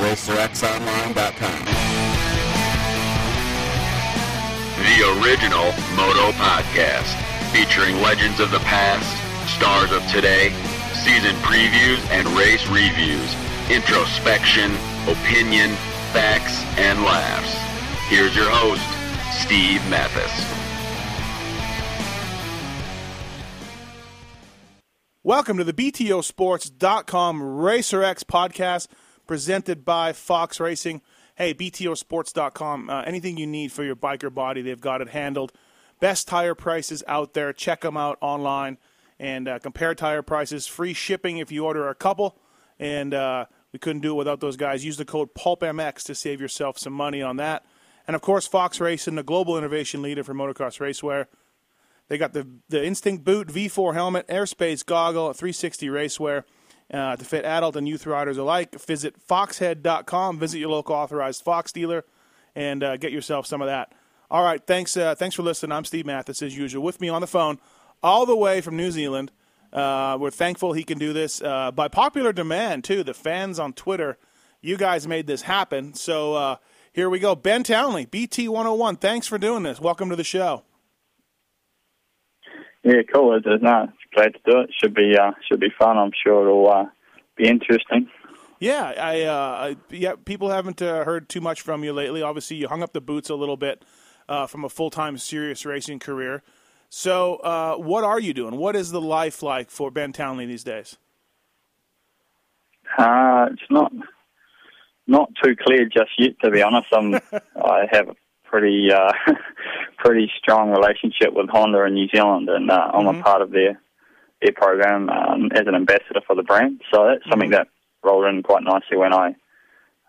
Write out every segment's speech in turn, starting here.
RacerXOnline.com. The original Moto Podcast, featuring legends of the past, stars of today, season previews and race reviews, introspection, opinion, facts, and laughs. Here's your host, Steve Matthes. Welcome to the BTOsports.com RacerX podcast presented by Fox Racing. Hey, BTOsports.com, uh, anything you need for your biker body, they've got it handled. Best tire prices out there. Check them out online and uh, compare tire prices. Free shipping if you order a couple. And uh, we couldn't do it without those guys. Use the code PULPMX to save yourself some money on that. And of course, Fox Racing, the global innovation leader for motocross racewear. They got the the Instinct boot, V4 helmet, airspace goggle, 360 racewear uh, to fit adult and youth riders alike. Visit foxhead.com. Visit your local authorized Fox dealer and uh, get yourself some of that. All right, thanks. Uh, thanks for listening. I'm Steve Matthes as usual. With me on the phone, all the way from New Zealand. Uh, we're thankful he can do this uh, by popular demand too. The fans on Twitter, you guys made this happen. So uh, here we go. Ben Townley, BT 101. Thanks for doing this. Welcome to the show. Yeah, cool. It is. No, glad to do it. Should be uh, should be fun. I'm sure it'll uh, be interesting. Yeah, I, uh, yeah. People haven't uh, heard too much from you lately. Obviously, you hung up the boots a little bit uh, from a full time serious racing career. So, uh, what are you doing? What is the life like for Ben Townley these days? Uh, it's not not too clear just yet. To be honest, I'm I have pretty uh, pretty strong relationship with Honda in New Zealand, and uh, I'm Mm-hmm. a part of their their program um, as an ambassador for the brand. So that's something Mm-hmm. that rolled in quite nicely when I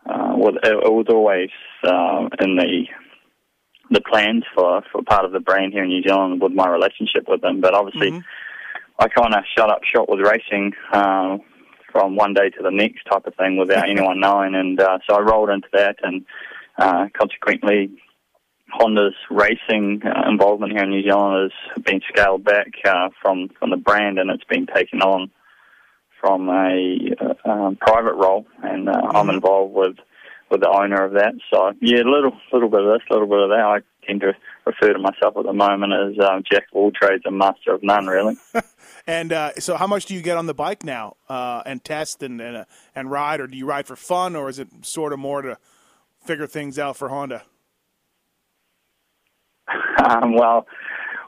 uh, was it, it was always uh, in the the plans for for part of the brand here in New Zealand with my relationship with them. But obviously, Mhm. I kind of shut up shop with racing. Um, from one day to the next type of thing without anyone knowing, and uh, so I rolled into that, and uh, consequently, Honda's racing uh, involvement here in New Zealand has been scaled back uh, from from the brand, and it's been taken on from a uh, um, private role, and uh, I'm involved with with the owner of that. So yeah, a little little bit of this, a little bit of that. I tend to refer to myself at the moment as um, jack of all trades and master of none, really. And uh, so, how much do you get on the bike now uh, and test and and, uh, and ride, or do you ride for fun, or is it sort of more to figure things out for Honda? Um, well,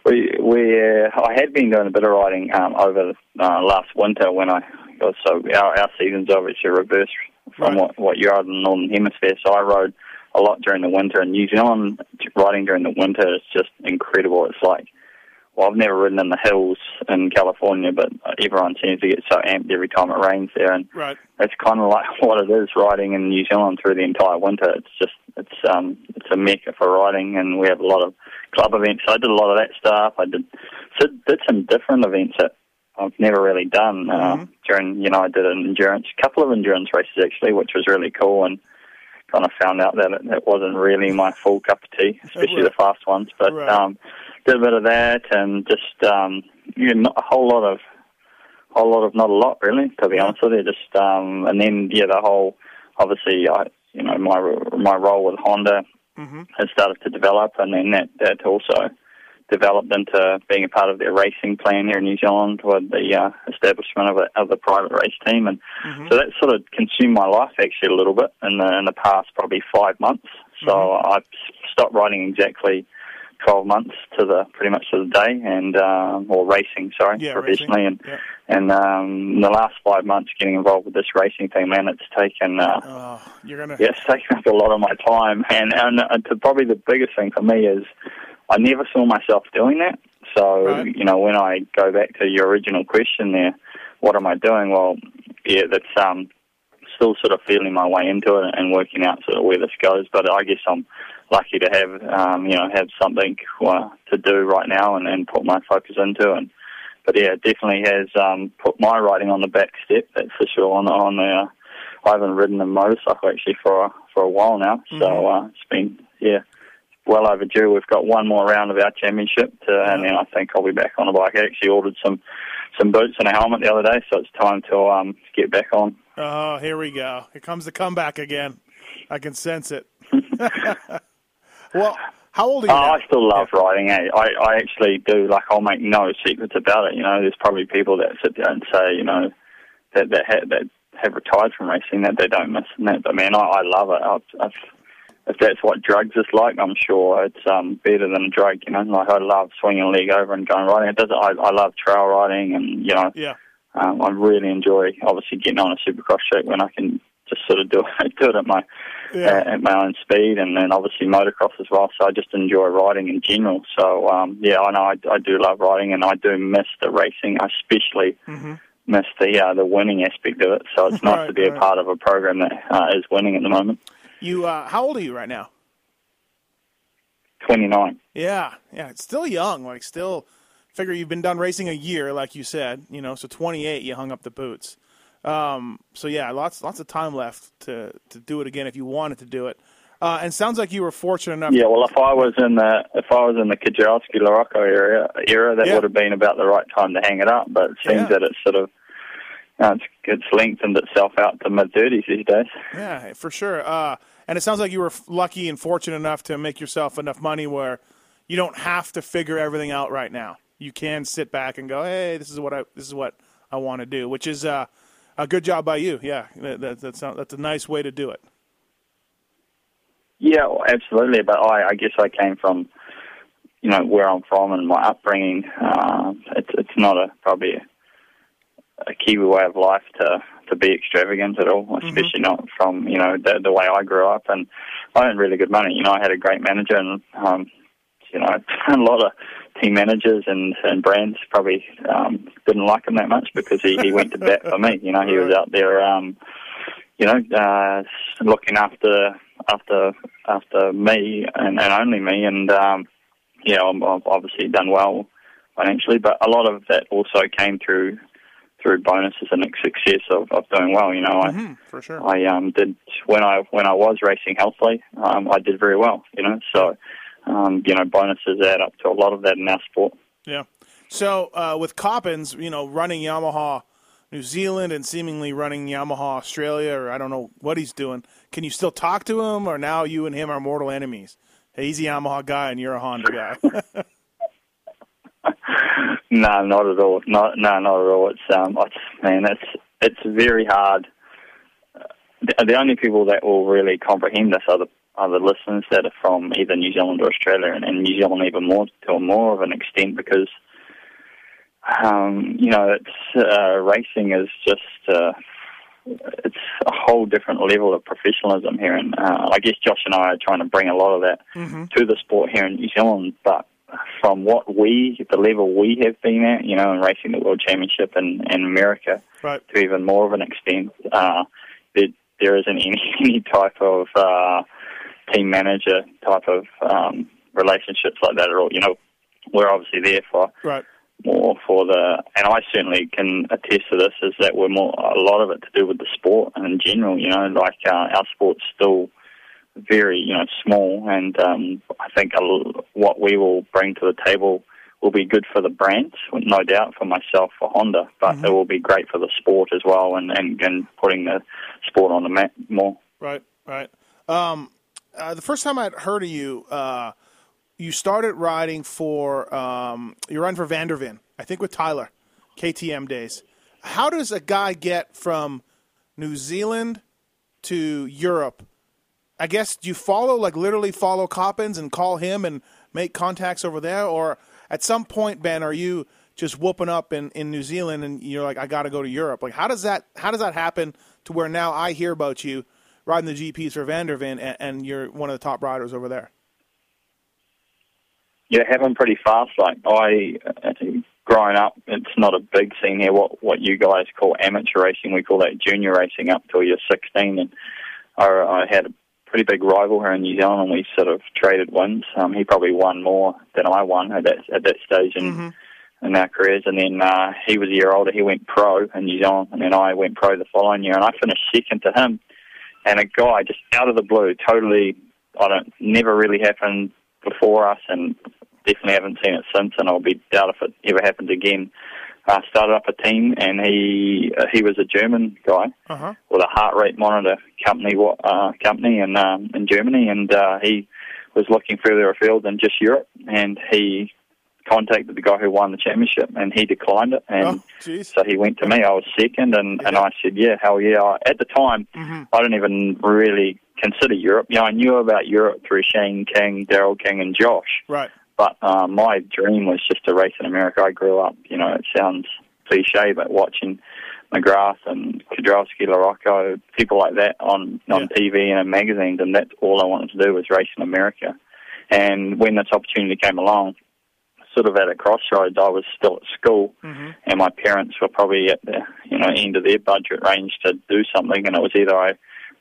we we uh, I had been doing a bit of riding um, over uh, last winter when I got so our, our seasons obviously reversed from Right. what what you are in the northern hemisphere. So I rode a lot during the winter in New Zealand. Riding during the winter is just incredible. It's like well, I've never ridden in the hills in California, but everyone seems to get so amped every time it rains there, and Right. it's kind of like what it is riding in New Zealand through the entire winter. It's just it's um it's a mecca for riding, and we have a lot of club events. So I did a lot of that stuff. I did did, did some different events that I've never really done uh, during. You know, I did an endurance, a couple of endurance races actually, which was really cool, and kind of found out that it, it wasn't really my full cup of tea, especially the fast ones. But Right. um, did a bit of that, and just um, you know, not a whole lot of whole lot of not a lot really, to be honest with you. Just um, and then yeah, the whole obviously I you know my my role with Honda Mhm. has started to develop, and then that that also developed into being a part of their racing plan here in New Zealand with the uh, establishment of a of the private race team, and so that sort of consumed my life actually a little bit in the in the past probably five months. So I've stopped riding exactly 12 months to the pretty much to the day, and um, or racing, sorry, Yeah, professionally, racing. and Yeah. and um, the last five months getting involved with this racing thing, man, it's taken uh, Oh, you're gonna. yeah, it's taken up a lot of my time, and and uh, to probably the biggest thing for me is I never saw myself doing that. So Right. you know, when I go back to your original question there, what am I doing? Well, yeah, that's um still sort of feeling my way into it and working out sort of where this goes. But I guess I'm lucky to have um, you know have something uh, to do right now and, and put my focus into. And but yeah, it definitely has um, put my riding on the back step. That's for sure. On on the, uh, I haven't ridden a motorcycle actually for a, for a while now, mm-hmm. so uh, it's been yeah well overdue. We've got one more round of our championship, to, and then I think I'll be back on the bike. I actually ordered some some boots and a helmet the other day, so it's time to um get back on. Oh, here we go. Here comes the comeback again. I can sense it. well, how old are you? Oh, I still love yeah. riding. Eh? I I actually do. Like, I'll make no secrets about it. You know, there's probably people that sit there and say, you know, that that have, that have retired from racing that they don't miss and that. But man, I, I love it. I've, I've if that's what drugs is like, I'm sure it's um, better than a drug. You know, like I love swinging a leg over and going riding. It does. I, I love trail riding, and you know, yeah. Um, I really enjoy obviously getting on a supercross track when I can just sort of do it, do it at my yeah. uh, at my own speed, and then obviously motocross as well. So I just enjoy riding in general. So um, yeah, I know I, I do love riding, and I do miss the racing. I especially mm-hmm. miss the uh, the winning aspect of it. So it's nice right, to be right. a part of a program that uh, is winning at the moment. You, uh, how old are you right now? 29. Yeah, yeah, it's still young. Like, still, figure you've been done racing a year, like you said. You know, so 28, you hung up the boots. Um, so yeah, lots lots of time left to to do it again if you wanted to do it. Uh, and sounds like you were fortunate enough. Yeah, well, if I was in the if I was in the Kiedrowski LaRocco area era, that yeah. would have been about the right time to hang it up. But it seems yeah. that it's sort of uh, it's, it's lengthened itself out to mid thirties these days. Yeah, for sure. Uh, and it sounds like you were lucky and fortunate enough to make yourself enough money where you don't have to figure everything out right now. You can sit back and go, "Hey, this is what I this is what I want to do," which is uh, a good job by you. Yeah, that, that's that's a nice way to do it. Yeah, absolutely. But I, I guess I came from, you know, where I'm from and my upbringing. Uh, it's it's not a probably a Kiwi way of life to to be extravagant at all, mm-hmm. especially mm-hmm. not from you know the, the way I grew up. And I earned really good money. You know, I had a great manager, and um, you know, a lot of team managers and and brands probably um, didn't like him that much because he he went to bat for me. You know, he was out there, um, you know, uh, looking after after after me and, and only me, and um, yeah, I've obviously done well financially, but a lot of that also came through through bonuses and success of, of doing well. You know, mm-hmm, I for sure. I um, did when I when I was racing healthily, um, I did very well. You know, so um, you know bonuses add up to a lot of that in our sport. Yeah. So uh, with Coppins, you know, running Yamaha New Zealand and seemingly running Yamaha Australia, or I don't know what he's doing. Can you still talk to him, or now you and him are mortal enemies? Hey, he's a Yamaha guy and you're a Honda guy. No, not at all. Not no, not at all. It's um, it's, man, it's it's very hard. The, only people that will really comprehend this are the are the listeners that are from either New Zealand or Australia, and, and New Zealand even more to a more of an extent because um, you know it's uh, racing is just. Uh, it's a whole different level of professionalism here, and uh, I guess Josh and I are trying to bring a lot of that mm-hmm. to the sport here in New Zealand. But from what we, the level we have been at, you know, in racing the World Championship in, in America, right. to even more of an extent, uh, there, isn't any, any type of uh, team manager type of um, relationships like that at all. You know, we're obviously there for right. more for the, and I certainly can attest to this, is that we're more, a lot of it to do with the sport and in general, you know, like uh, our sport's still very you know small, and um, I think what we will bring to the table will be good for the brand, no doubt for myself for Honda, but mm-hmm. it will be great for the sport as well, and, and, and putting the sport on the map more. Right, right. Um, uh, the first time I'd heard of you, uh, you started riding for um, you're riding for Van der Ven, I think with Tyler, KTM days. How does a guy get from New Zealand to Europe I guess do you follow like literally follow Coppins and call him and make contacts over there, or at some point, Ben, are you just whooping up in, in New Zealand and you're like, I got to go to Europe? Like, how does that how does that happen to where now I hear about you riding the GPs for Van der Ven and, and you're one of the top riders over there? Yeah, it happened pretty fast. Like I growing up, it's not a big scene here. What what you guys call amateur racing, we call that junior racing up till you're 16. And I, I had a pretty big rival here in New Zealand, and we sort of traded wins. Um, he probably won more than I won at that at that stage in mm-hmm. in our careers. And then uh, he was a year older. He went pro in New Zealand, and then I went pro the following year, and I finished second to him. And a guy just out of the blue, totally, I don't, never really happened before us, and definitely haven't seen it since. And I'll be doubt if it ever happens again uh, started up a team, and he uh, he was a German guy uh-huh. with a heart rate monitor company uh, company in um, in Germany, and uh, he was looking further afield than just Europe, and he contacted the guy who won the championship, and he declined it, and oh, so he went to me. I was second, and yeah. and I said, yeah, hell yeah. I, at the time, mm-hmm. I didn't even really consider Europe. You know, I knew about Europe through Shayne King, Darryl King, and Josh. Right. But um, my dream was just to race in America. I grew up, you know, it sounds cliche, but watching McGrath and Kiedrowski, LaRocco, people like that on on yeah. TV and in magazines, and that's all I wanted to do was race in America. And when this opportunity came along, sort of at a crossroads, I was still at school, mm-hmm. and my parents were probably at the you know end of their budget range to do something, and it was either I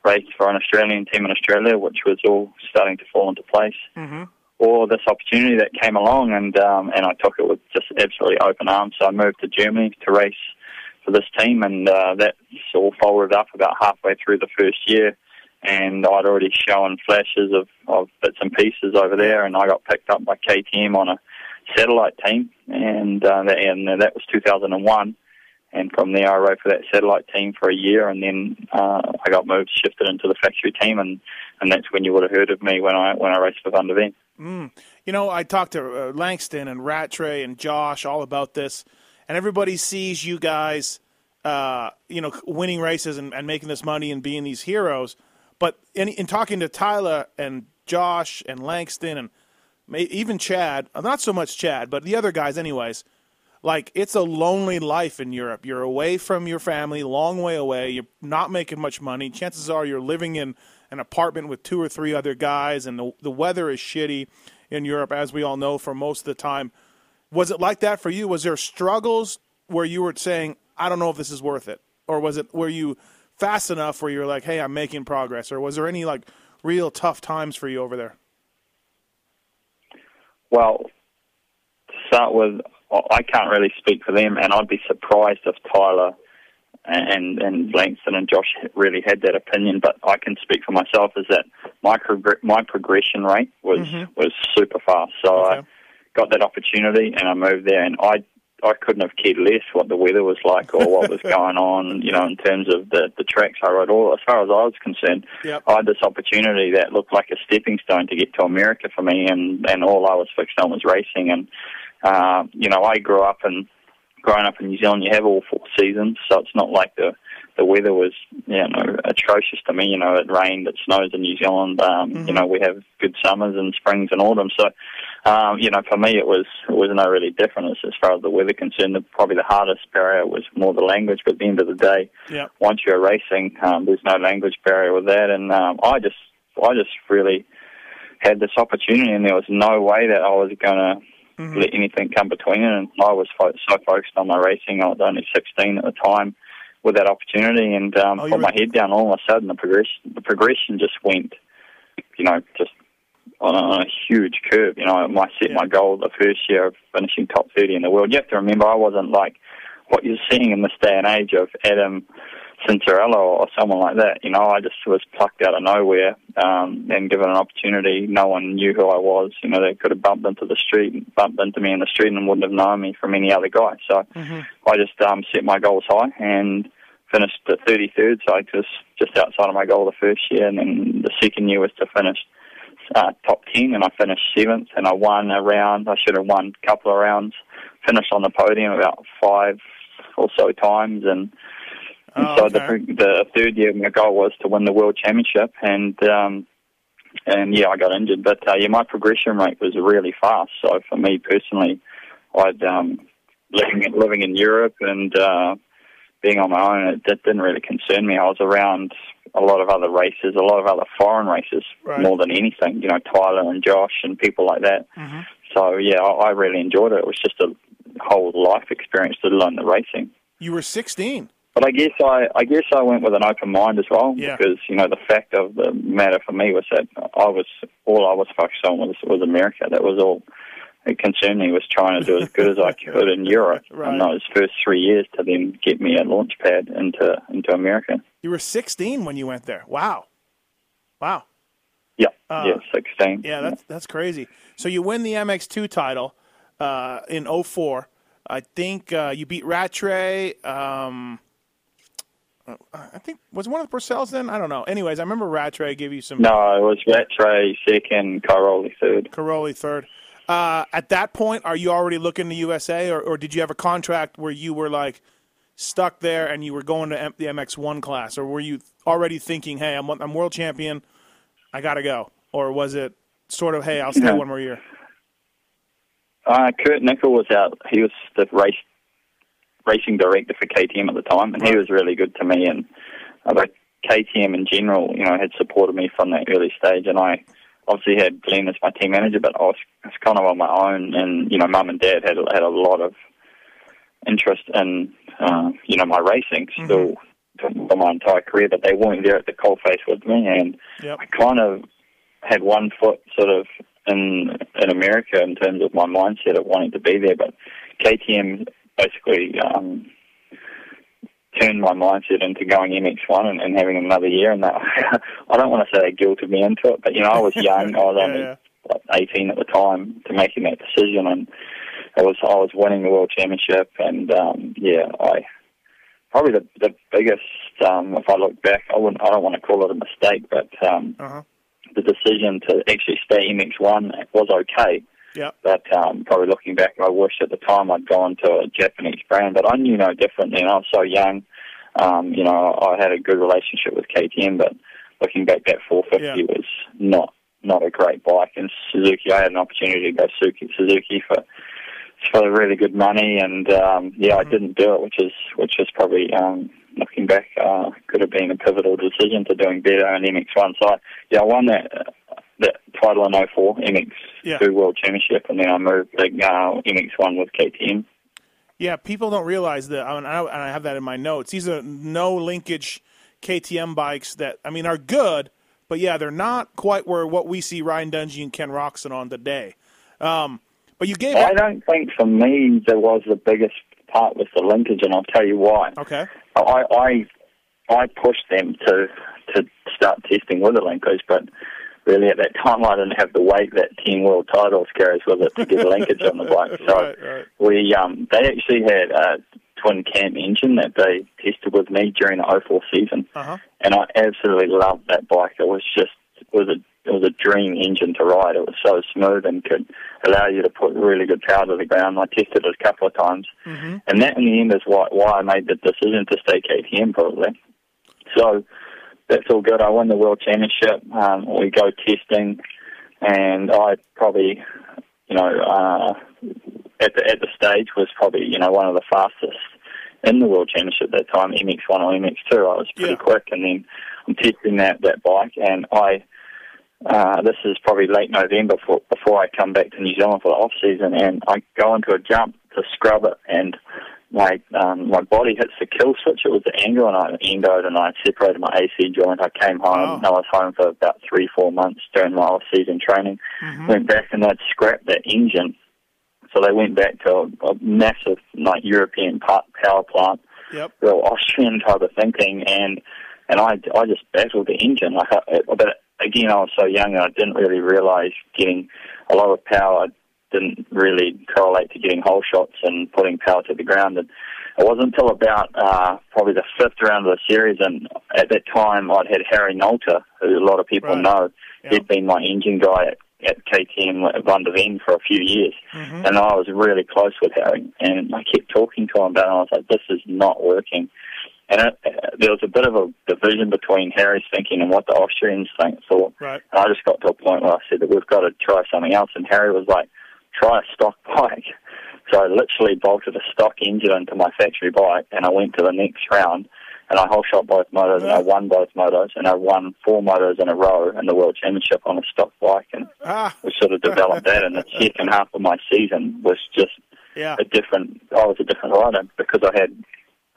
raced for an Australian team in Australia, which was all starting to fall into place, mm-hmm or this opportunity that came along, and um, and I took it with just absolutely open arms. So I moved to Germany to race for this team, and uh, that all folded up about halfway through the first year. And I'd already shown flashes of, of bits and pieces over there, and I got picked up by KTM on a satellite team, and uh, that, and that was 2001. And from there, I rode for that satellite team for a year, and then uh, I got moved, shifted into the factory team, and, and that's when you would have heard of me when I when I raced for Van der Ven. Mm. You know, I talked to uh, Langston and Rattray and Josh all about this, and everybody sees you guys, uh, you know, winning races and, and, making this money and being these heroes. But in, in talking to Tyler and Josh and Langston and even Chad, uh, not so much Chad, but the other guys, anyways, like it's a lonely life in Europe. You're away from your family, long way away. You're not making much money. Chances are you're living in an apartment with two or three other guys, and the the weather is shitty in Europe, as we all know, for most of the time. Was it like that for you? Was there struggles where you were saying, "I don't know if this is worth it," or was it were you fast enough where you're like, "Hey, I'm making progress," or was there any like real tough times for you over there? Well, to start with, I can't really speak for them, and I'd be surprised if Tyler and and Langston and Josh really had that opinion. But I can speak for myself is that my my progression rate was mm-hmm. was super fast. So okay. I got that opportunity and I moved there, and I I couldn't have cared less what the weather was like or what was going on, you know, in terms of the the tracks I rode. All as far as I was concerned, yep. I had this opportunity that looked like a stepping stone to get to America for me, and and all I was fixed on was racing. And uh, you know, I grew up in growing up in New Zealand, you have all four seasons, so it's not like the the weather was you know atrocious to me. You know, it rained, it snows in New Zealand. Um, mm-hmm. You know, we have good summers and springs and autumns. So, um, you know, for me, it was it was no really different as, as far as the weather concerned. The, probably the hardest barrier was more the language. But at the end of the day, yep. once you're racing, um, there's no language barrier with that. And um, I just I just really had this opportunity, and there was no way that I was going to mm-hmm. let anything come between it. And I was fo- so focused on my racing. I was only 16 at the time with that opportunity, and um, oh, put my head down. All of a sudden, the progression the progression just went, you know, just on a, on a huge curve. You know, I set yeah. my goal the first year of finishing top 30 in the world. You have to remember, I wasn't like what you're seeing in this day and age of Adam Cianciarulo or someone like that. You know, I just was plucked out of nowhere um, and given an opportunity. No one knew who I was. You know, they could have bumped into the street, bumped into me in the street, and wouldn't have known me from any other guy. So mm-hmm. I just um, set my goals high and finished at 33rd. So I just just outside of my goal the first year, and then the second year was to finish uh, top 10, and I finished seventh, and I won a round. I should have won a couple of rounds. Finished on the podium about five or so times, and and oh, so okay. the the third year, my goal was to win the world championship, and um, and yeah, I got injured, but uh, yeah, my progression rate was really fast. So for me personally, I'd um, living in, living in Europe and uh, being on my own, it, it didn't really concern me. I was around a lot of other races, a lot of other foreign races, right. more than anything. You know, Tyler and Josh and people like that. Mm-hmm. So yeah, I, I really enjoyed it. It was just a whole life experience to learn the racing. You were 16. But I guess I, I guess I went with an open mind as well Yeah. because you know the fact of the matter for me was that I was all I was focused on was was America. That was all it concerned me was trying to do as good as I could in Europe Right. in those first three years to then get me a launch pad into into America. You were 16 when you went there. Wow. Wow. Yeah, Uh, yeah, sixteen. Yeah, that's that's crazy. So you win the MX2 title uh, in 04. I think uh, you beat Rattray. Um, I think was one of the Pourcels then. I don't know. Anyways, I remember Rattray gave you some No, it was Rattray second, Cairoli third. Cairoli third. Uh, at that point, are you already looking to USA, or, or did you have a contract where you were like stuck there and you were going to M- the MX1 class, or were you already thinking, "Hey, I'm I'm world champion, I gotta go," or was it sort of, "Hey, I'll stay Yeah. one more year"? Uh, Kurt Nickel was out. He was the race racing director for KTM at the time, and he was really good to me. And uh, but KTM in general, you know, had supported me from that early stage, and I obviously had Glenn as my team manager, but I was, I was kind of on my own. And you know, mum and dad had had a lot of interest in uh, you know my racing still for my entire career, but they weren't there at the coalface with me, and Yep. I kind of had one foot sort of in in America in terms of my mindset of wanting to be there, but KTM basically um, turned my mindset into going MX1 and, and having another year. And that I don't want to say they guilted me into it, but you know I was young. I was only yeah. like 18 at the time to making that decision, and I was I was winning the world championship, and um, yeah, I probably the the biggest. Um, if I look back, I wouldn't. I don't want to call it a mistake, but um, Uh-huh. the decision to actually stay MX1 was okay. Yep. But um, probably looking back, I wish at the time I'd gone to a Japanese brand. But I knew no different then. I was so young. Um, you know, I had a good relationship with KTM, but looking back, that 450 Yeah. was not not a great bike. And Suzuki, I had an opportunity to go Suzuki, Suzuki for for really good money, and um, yeah, I didn't do it, which is which is probably um, looking back uh, could have been a pivotal decision to doing better in MX1. So I, yeah, I won that uh, that title in 04 MX2 Yeah. World Championship, and then I moved to uh, MX1 with KTM. Yeah, people don't realize that, I, and I have that in my notes. These are no linkage KTM bikes that I mean are good, but yeah, they're not quite where what we see Ryan Dungey and Ken Roczen on today. Um, but you gave I up. don't think for me there was the biggest part with the linkage, and I'll tell you why. Okay. I I I pushed them to to start testing with the linkage, but really at that time I didn't have the weight that ten world titles carries with it to get a linkage on the bike. So Right, right. we um they actually had a twin cam engine that they tested with me during the 04 season, Uh-huh. and I absolutely loved that bike. It was just it was a it was a dream engine to ride. It was so smooth and could allow you to put really good power to the ground. I tested it a couple of times, and that in the end is why why I made the decision to stay KTM probably. So that's all good. I won the world championship. Um, we go testing, and I probably, you know, uh, at the at the stage was probably you know one of the fastest in the world championship at that time, MX1 or MX2. I was pretty Yeah. quick, and then I'm testing that that bike, and I. Uh, this is probably late November before, before I come back to New Zealand for the off season, and I go into a jump to scrub it, and my um, my body hits the kill switch. It was the angle, and I endoed, and I separated my AC joint. I came home, and I was home for about three, four months during my off season training. Went back, and they'd scrapped that engine, so they went back to a, a massive like European power plant Yep. real Austrian type of thinking, and and I I just battled the engine. Like, I, but again, I was so young, and I didn't really realize getting a lot of power didn't really correlate to getting hole shots and putting power to the ground. And it wasn't until about uh, probably the fifth round of the series, and at that time I'd had Harry Nolte, who a lot of people Right. know. He'd been my engine guy at, at KTM at Van Ven for a few years, Mm-hmm. and I was really close with Harry. And I kept talking to him about it. And I was like, "This is not working." And it, uh, there was a bit of a division between Harry's thinking and what the Austrians think, thought. Right. And I just got to a point where I said that we've got to try something else. And Harry was like, try a stock bike. So I literally bolted a stock engine into my factory bike and I went to the next round and I whole shot both motos and I won both motos and I won four motos in a row in the World Championship on a stock bike and Ah. we sort of developed that and the second half of my season was just Yeah. a different. I was a different rider because I had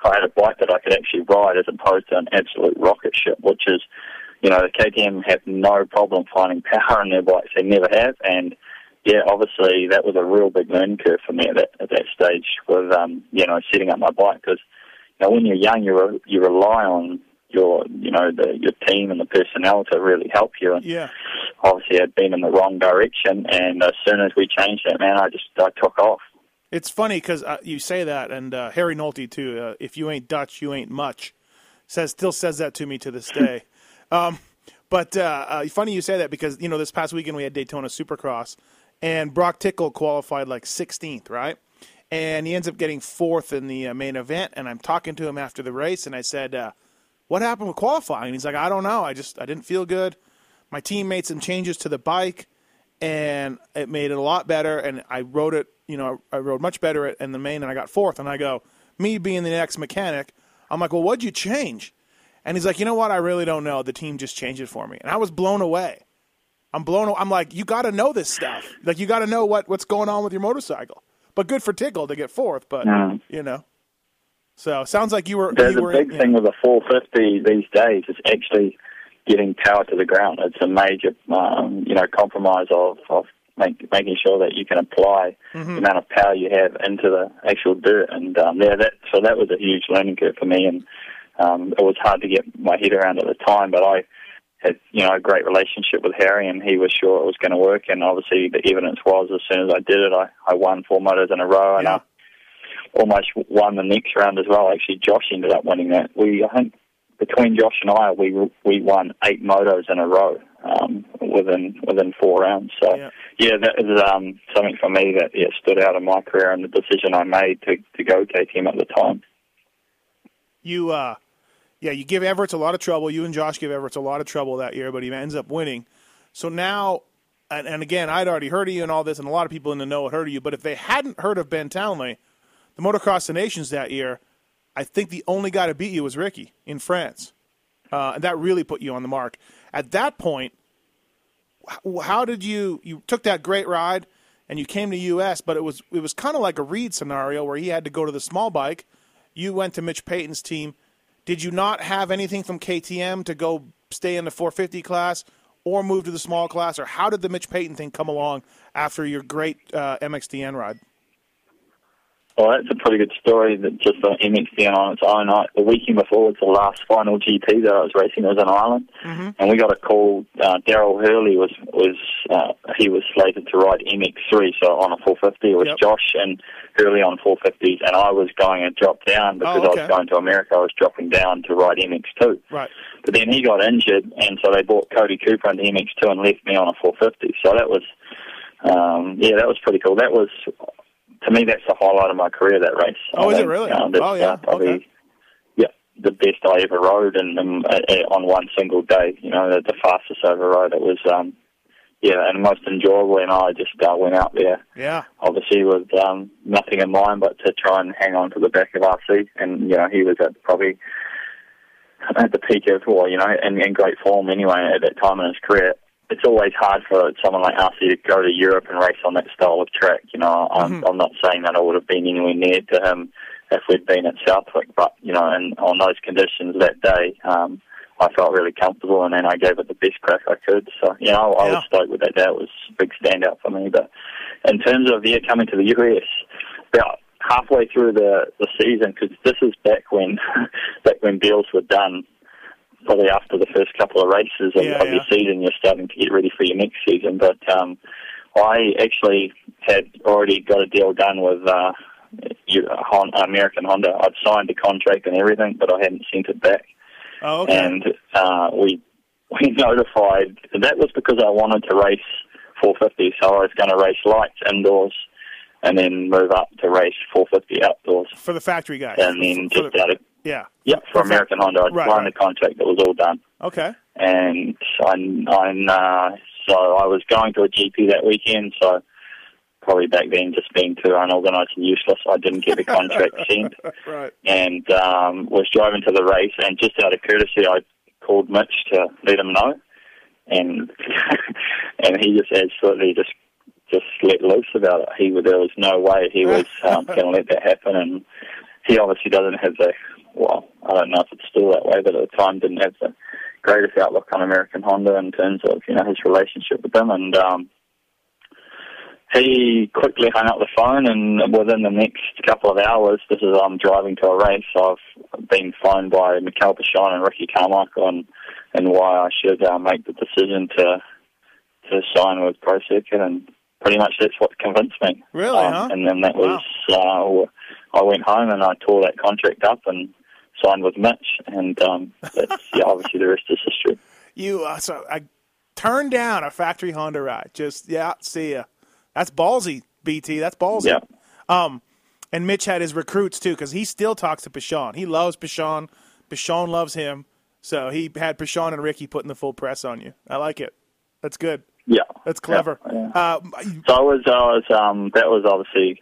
I had a bike that I could actually ride as opposed to an absolute rocket ship, which is, you know, the KTM have no problem finding power in their bikes. They never have, and yeah, obviously that was a real big learning curve for me at that at that stage with um, you know setting up my bike because you know when you're young you re- you rely on your you know the your team and the personnel to really help you and Yeah. obviously I'd been in the wrong direction and as soon as we changed that man I just I took off It's funny because uh, you say that, and uh, Harry Nolte too. Uh, if you ain't Dutch, you ain't much. Says still says that to me to this day. um, but uh, uh, funny you say that because you know this past weekend we had Daytona Supercross, and Broc Tickle qualified like 16th, right? And he ends up getting fourth in the uh, main event. And I'm talking to him after the race, and I said, uh, "What happened with qualifying?" And he's like, "I don't know. I just I didn't feel good. My team made some changes to the bike." and it made it a lot better. And I rode it, you know, I rode much better in the main, and I got fourth. And I go, me being the next mechanic, I'm like, well, what'd you change? And he's like, you know what? I really don't know. The team just changed it for me, and I was blown away. I'm blown. I'm like, you got to know this stuff. Like, you got to know what what's going on with your motorcycle. But good for Tickle to get fourth. But Mm. you know, so sounds like you were. There's you a were big thing with a 450 these days is actually getting power to the ground. It's a major, um, you know, compromise of, of make, making sure that you can apply Mm-hmm. the amount of power you have into the actual dirt. And um, yeah, that so that was a huge learning curve for me, and um, it was hard to get my head around at the time. But I had, you know, a great relationship with Harry, and he was sure it was going to work. And obviously, the evidence was as soon as I did it, I, I won four motos in a row, and Yeah. I almost won the next round as well. Actually, Josh ended up winning that. We, I think, between Josh and I, we we won eight motos in a row um, within within four rounds. So Yeah. yeah, that is um, something for me that yeah, stood out in my career and the decision I made to to go KTM at the time. you uh yeah you give Everts a lot of trouble. You and Josh give Everts a lot of trouble that year but he ends up winning. So now and, and again I'd already heard of you and all this and a lot of people in the know had heard of you but if they hadn't heard of Ben Townley the Motocross of Nations that year I think the only guy to beat you was Ricky in France. Uh, and that really put you on the mark. At that point how did you you took that great ride and you came to US but it was it was kind of like a Reed scenario where he had to go to the small bike. You went to Mitch Payton's team did you not have anything from KTM to go stay in the 450 class or move to the small class? Or how did the Mitch Payton thing come along after your great uh, MXDN ride Well, that's a pretty good story. That just on MXDN on its own. I, the weekend before was the last final GP that I was racing. It was in Ireland, and we got a call. Uh, Daryl Hurley was was uh, he was slated to ride MX3, so on a 450. It was Yep. Josh and Hurley on 450s, and I was going to drop down because Oh, I was going to America. I was dropping down to ride MX2. right But then he got injured, and so they brought Cody Cooper into MX2 and left me on a 450. So that was, um, yeah, that was pretty cool. That was, to me, that's the highlight of my career. That race. Oh, is it really? Oh, yeah. uh, probably, Okay. yeah, the best I ever rode, and um, uh, uh, on one single day. You know, the, the fastest I ever rode. It was, um, yeah, and most enjoyable. And I just uh, went out there yeah obviously with um, nothing in mind but to try and hang on to the back of RC. And, you know, he was at probably at the peak of, well, you know, in, in great form anyway at that time in his career. It's always hard for someone like RC to go to Europe and race on that style of track. You know, I'm, I'm not saying that I would have been anywhere near to him if we'd been at Southwick, but, you know, and on those conditions that day, um, I felt really comfortable and then I gave it the best crack I could. So, you know, I Yeah. was stoked with that. That was a big standout for me. But in terms of yeah, coming to the US, about halfway through the the season, because this is back when back when deals were done. Probably after the first couple of races of, Yeah, of your season, you're starting to get ready for your next season. But um, I actually had already got a deal done with uh, American Honda. I'd signed the contract and everything, but I hadn't sent it back. Oh okay. And uh, we we notified that was because I wanted to race 450, so I was going to race lights indoors and then move up to race 450 outdoors, for the factory guys. And then for just the- out of yeah yeah for American Honda, I'd Right, signed right. the contract It was all done, okay and I, I uh, so I was going to a GP that weekend, so. Probably back then, just being too unorganised and useless, I didn't get the contract sent right and um, was driving to the race. And just out of courtesy, I called Mitch to let him know, and and he just absolutely just just let loose about it. He there was no way he was um, going to let that happen, and he obviously doesn't have the well, I don't know if it's still that way, but at the time didn't have the greatest outlook on American Honda in terms of you know his relationship with them, and um, he quickly hung up the phone. And within the next couple of hours, this is I'm driving to a race. I've been phoned by Mikael Pichon and Ricky Carmichael, and and why I should uh, make the decision to to sign with Pro Circuit, and pretty much that's what convinced me. Really, um, huh? And then that was wow. uh, I went home and I tore that contract up and signed with Mitch, and um, that's yeah, obviously the rest is history. You uh, so I turned down a factory Honda ride. Just yeah, see ya. That's ballsy, BT. That's ballsy. Yeah. Um, and Mitch had his recruits too because he still talks to Pichon. He loves Pichon. Pichon loves him. So he had Pichon and Ricky putting the full press on you. I like it. That's good. Yeah, that's clever. Yeah, yeah. Uh, so I was, I was, um, that was obviously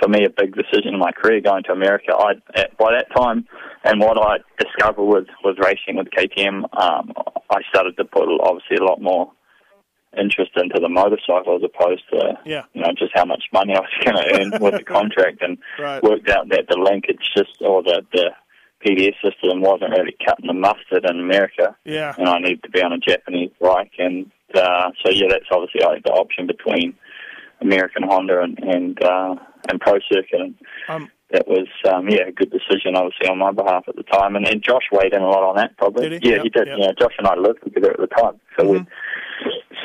for me a big decision in my career going to America. I at, by that time, and what I discovered with, was racing with KTM. Um, I started to put obviously a lot more interest into the motorcycle as opposed to yeah. you know just how much money I was going to earn with the contract, and right. worked out that the linkage just or the the PDS system wasn't really cutting the mustard in America. Yeah, and I needed to be on a Japanese bike, and uh, so yeah, that's obviously I had the option between American Honda and and, uh, and Pro Circuit, and um, that was um, yeah a good decision obviously on my behalf at the time, and, and Josh weighed in a lot on that probably. Did he? Yeah, yep, he did. Yep. Yeah, Josh and I lived together at the time, so mm-hmm. we'd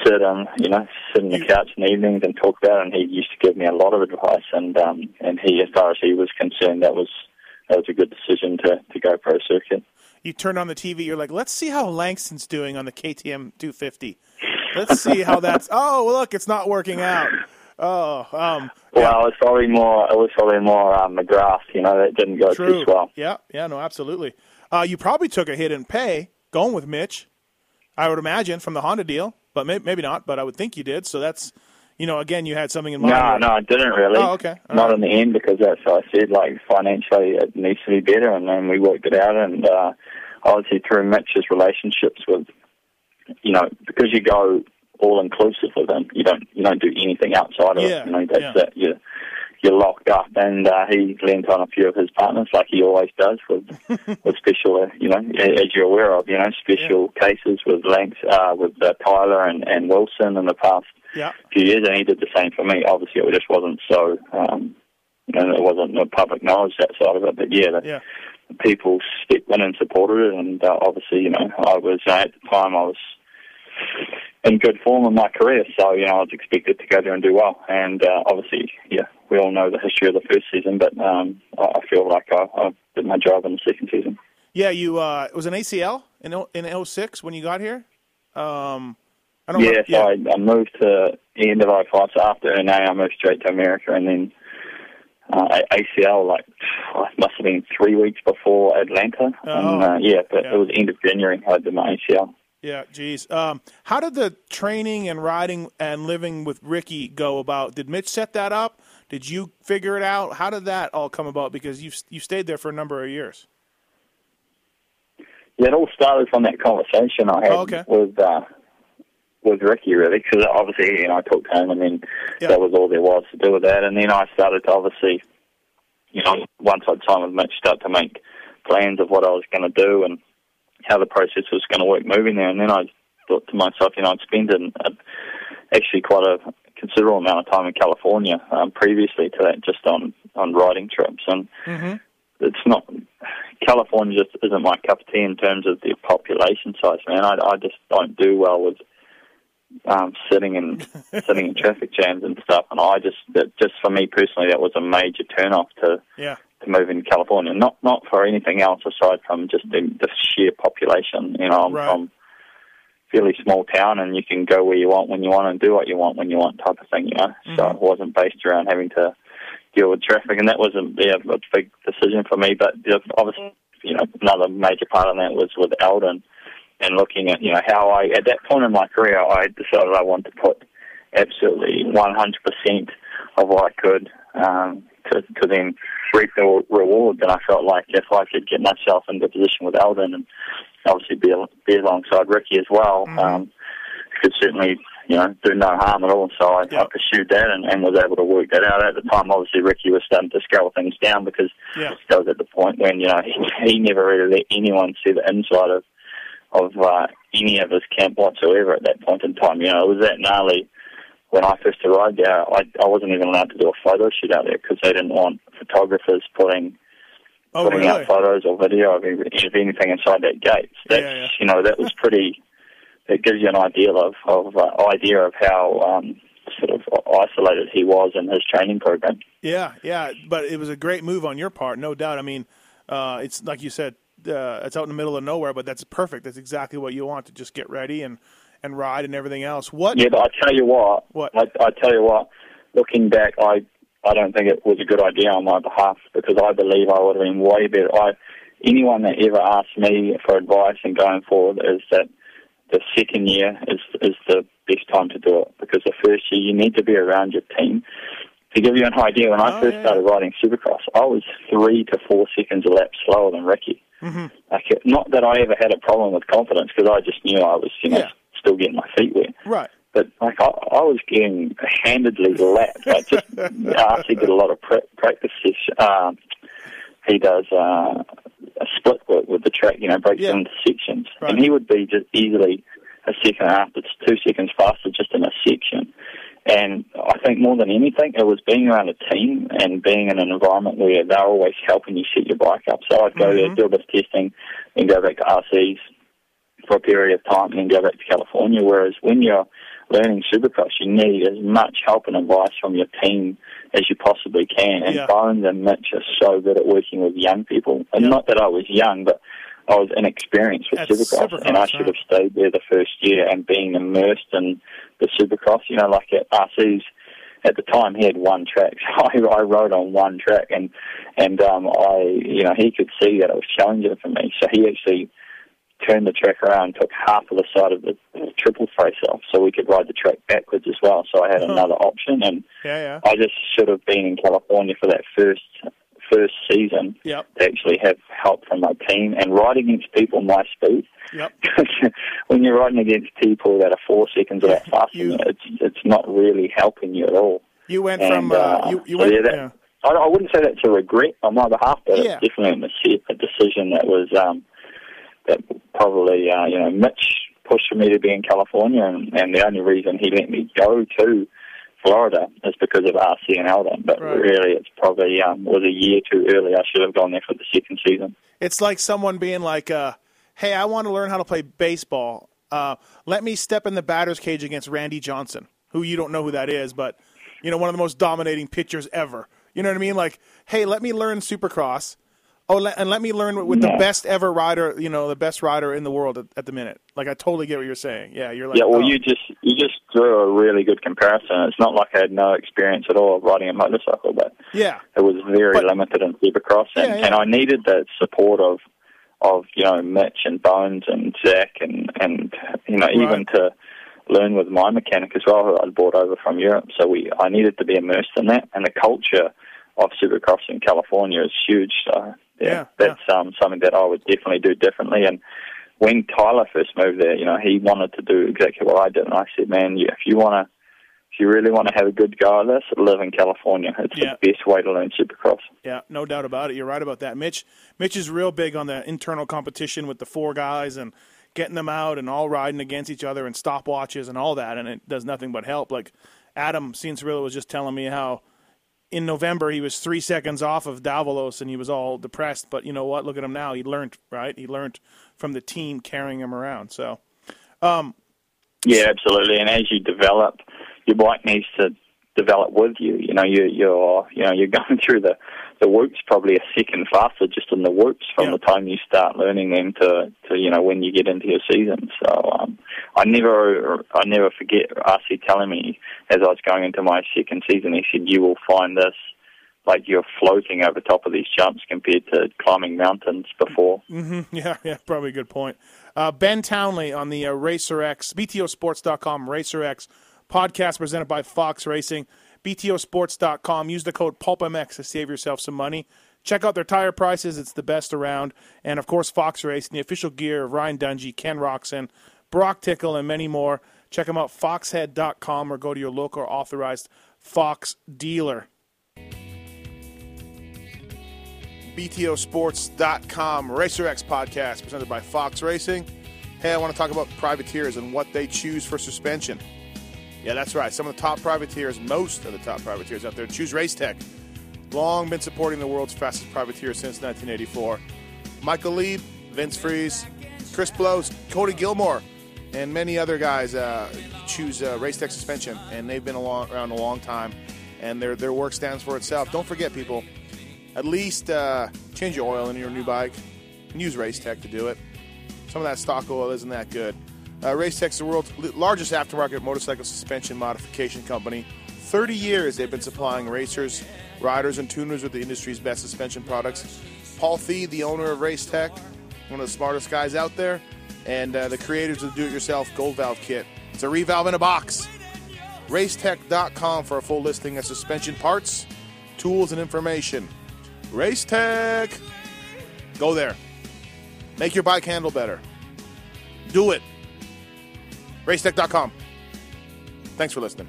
sit um you know sit on the couch in the evenings and talk about, it, and he used to give me a lot of advice, and um and he as far as he was concerned, that was that was a good decision to to go Pro Circuit. You turn on the TV, you're like, let's see how Langston's doing on the KTM 250. Let's see how that's. Oh, look, it's not working out. Oh, um, well, it's probably more. It was probably more um, McGrath. You know, that didn't go true. too well. Yeah, yeah, no, absolutely. Uh, you probably took a hit in pay going with Mitch. I would imagine from the Honda deal, but may- maybe not. But I would think you did. So that's, you know, again, you had something in mind. No, no, I didn't really. Oh, okay. All not right. in the end because that's what I said. Like financially, it needs to be better, and then we worked it out. And uh, obviously, through Mitch's relationships with, you know, because you go all inclusive with him, you don't you don't do anything outside of Yeah, it. You know, that's yeah. it. You you're locked up, and uh, he lent on a few of his partners, like he always does, with with special, uh, you know, as you're aware of, you know, special cases with Lanks, uh, with uh, Tyler and, and Wilson in the past Yeah. few years, and he did the same for me. Obviously, it just wasn't so, um, you know, it wasn't public knowledge that side of it. But yeah, the, Yeah. the people stepped in and supported it, and uh, obviously, you know, I was uh, at the time I was in good form in my career, so you know I was expected to go there and do well. And uh, obviously, yeah, we all know the history of the first season, but um, I feel like I, I did my job in the second season. Yeah, you. Uh, it was an ACL in in 06 when you got here. Um, I don't. Yeah, know. so I, I moved to the end of 05, so after NA I moved straight to America, and then uh, ACL like it must have been three weeks before Atlanta. Oh. and, uh, yeah, but Yeah. it was end of January I did my ACL. Yeah, geez. Um, how did the training and riding and living with Ricky go about? Did Mitch set that up? Did you figure it out? How did that all come about? Because you you stayed there for a number of years. Yeah, it all started from that conversation I had Oh, okay. with uh, with Ricky, really, because obviously, you know, I talked to him, and then Yeah. that was all there was to do with that. And then I started to obviously, you know, once I'd signed with Mitch, start to make plans of what I was going to do and how the process was going to work moving there. And then I thought to myself, you know, I'd spent an, uh, actually quite a considerable amount of time in California um, previously to that, just on on riding trips, and Mm-hmm. it's not California just isn't my cup of tea in terms of the population size, man. I, I just don't do well with um, sitting in sitting in traffic jams and stuff. And I just that just for me personally, that was a major turn off to Yeah. To move in California. Not not for anything else aside from just the, the sheer population. You know, I'm Right. from a fairly small town, and you can go where you want when you want and do what you want when you want, type of thing. You know, so Mhm. it wasn't based around having to deal with traffic, and that was a, yeah, a big decision for me. But obviously, you know, another major part of that was with Aldon and looking at you know how I at that point in my career I decided I wanted to put absolutely 100% of what I could um, to to then reap the rewards. And I felt like if I could get myself into position with Aldon and obviously be be alongside Ricky as well, Mhm. um, could certainly you know, do no harm at all. So I, Yep. I pursued that and, and was able to work that out. At the time, obviously, Ricky was starting to scale things down because Yeah. that was at the point when, you know, he, he never really let anyone see the inside of of uh, any of his camp whatsoever at that point in time. You know, it was that gnarly when I first arrived there. I, I wasn't even allowed to do a photo shoot out there because they didn't want photographers putting Oh, putting really? out photos or video of, any- of anything inside that gate. That's Yeah, yeah. you know that was pretty. It gives you an idea of of uh, idea of how um, sort of isolated he was in his training program. Yeah, yeah, but it was a great move on your part, no doubt. I mean, uh, it's like you said, uh, it's out in the middle of nowhere, but that's perfect. That's exactly what you want to just get ready and and ride and everything else. What? Yeah, but I tell you what, What? I, I tell you what, looking back, I I don't think it was a good idea on my behalf because I believe I would have been way better. I anyone that ever asked me for advice and going forward is that the second year is is the best time to do it because the first year you need to be around your team. To give you an idea, when I Oh, first yeah. started riding Supercross, I was three to four seconds a lap slower than Ricky. Mm-hmm. Like, not that I ever had a problem with confidence because I just knew I was, you know, Yeah. Still getting my feet wet Right. but like I, I was getting handedly lapped. Like just RC did a lot of pra- practice. Um, he does uh, a split work with the track. You know, breaks Yeah. into sections, Right. and he would be just easily a second after two seconds faster just in a section. And I think more than anything, it was being around a team and being in an environment where they're always helping you set your bike up. So I'd go there, Mhm. do a bit of testing, and go back to RCs for a period of time and then go back to California. Whereas when you're learning Supercross, you need as much help and advice from your team as you possibly can. And Yeah. Bones and Mitch are so good at working with young people. And Yeah. not that I was young, but I was inexperienced with Supercross, Supercross, and I should have stayed there the first year and being immersed in the Supercross. You know, like at RC's at the time he had one track. So I, I rode on one track, and and um, I, you know, he could see that it was challenging for me. So he actually turned the track around, took half of the side of the triple face off, so we could ride the track backwards as well. So I had Uh-huh. another option, and Yeah, yeah. I just should have been in California for that first first season Yep. to actually have help from my team and ride against people my speed. Yep. when you're riding against people that are four seconds or that faster, You- it's it's not really helping you at all. You went And, from uh, uh, you, you so went yeah, that- yeah. I, I wouldn't say that's a regret on my behalf, but Yeah. it's definitely a decision that was um, that probably uh, you know Mitch pushed for me to be in California, and, and the only reason he let me go to Florida is because of RC and Aldon. But Right. really, it's probably um, was a year too early. I should have gone there for the second season. It's like someone being like, uh, "Hey, I want to learn how to play baseball. Uh, let me step in the batter's cage against Randy Johnson, who you don't know who that is, but you know one of the most dominating pitchers ever. You know what I mean? Like, hey, let me learn Supercross. Oh, le- and let me learn with the Yeah. best ever rider. You know, the best rider in the world at, at the minute. Like, I totally get what you're saying. Yeah, you're like, yeah, well, oh, you just you just drew a really good comparison. It's not like I had no experience at all of riding a motorcycle, but yeah, it was very But- limited in Supercross, and, Yeah, yeah. and I needed the support of of you know Mitch and Bones and Zach and and you know even to learn with my mechanic as well, who I'd brought over from Europe. So we I needed to be immersed in that, and the culture of Supercross in California is huge. So Yeah, yeah, that's um, something that I would definitely do differently. And when Tyler first moved there, you know, he wanted to do exactly what I did, and I said, man, if you want to. If you really want to have a good go at this, live in California. It's Yeah. the best way to learn Supercross. Yeah, no doubt about it. You're right about that. Mitch Mitch is real big on the internal competition with the four guys and getting them out and all riding against each other and stopwatches and all that and it does nothing but help. Like Adam Cianciarulo was just telling me how in November he was three seconds off of Davalos and he was all depressed, but you know what? Look at him now. He learned, right? He learned from the team carrying him around. So um, Yeah, absolutely. And as you develop, your bike needs to develop with you. You know, you, you're you know you're going through the the whoops probably a second faster just in the whoops from Yeah. the time you start learning them to to you know when you get into your season. So um, I never I never forget RC telling me as I was going into my second season, he said you will find this. Like you're floating over top of these jumps compared to climbing mountains before. Yeah, yeah, probably a good point. Uh, ben Townley on the uh, RacerX, BTOsports.com, RacerX podcast presented by Fox Racing. BTOsports.com. Use the code PulpMX to save yourself some money. Check out their tire prices. It's the best around. And, of course, Fox Racing, the official gear of Ryan Dungey, Ken Roczen, Broc Tickle, and many more. Check them out, foxhead.com, or go to your local authorized Fox dealer. BTOsports.com, RacerX podcast presented by Fox Racing. Hey, I want to talk about privateers and what they choose for suspension. Yeah, that's right. Some of the top privateers, most of the top privateers out there, choose Racetech. Long been supporting the world's fastest privateer since 1984. Michael Lee, Vince Friese, Chris Blose, Cody Gilmore, and many other guys uh, choose uh, Racetech suspension, and they've been along, around a long time, and their their work stands for itself. Don't forget, people, at least uh, change your oil in your new bike and use Racetech to do it. Some of that stock oil isn't that good. Uh, Racetech's the world's largest aftermarket motorcycle suspension modification company. 30 years they've been supplying racers, riders, and tuners with the industry's best suspension products. Paul Thede, the owner of Racetech, one of the smartest guys out there, and uh, the creators of the do-it-yourself Gold Valve kit. It's a revalve in a box. Racetech.com for a full listing of suspension parts, tools, and information. Racetech! Go there. Make your bike handle better. Do it. Racetech.com. Thanks for listening.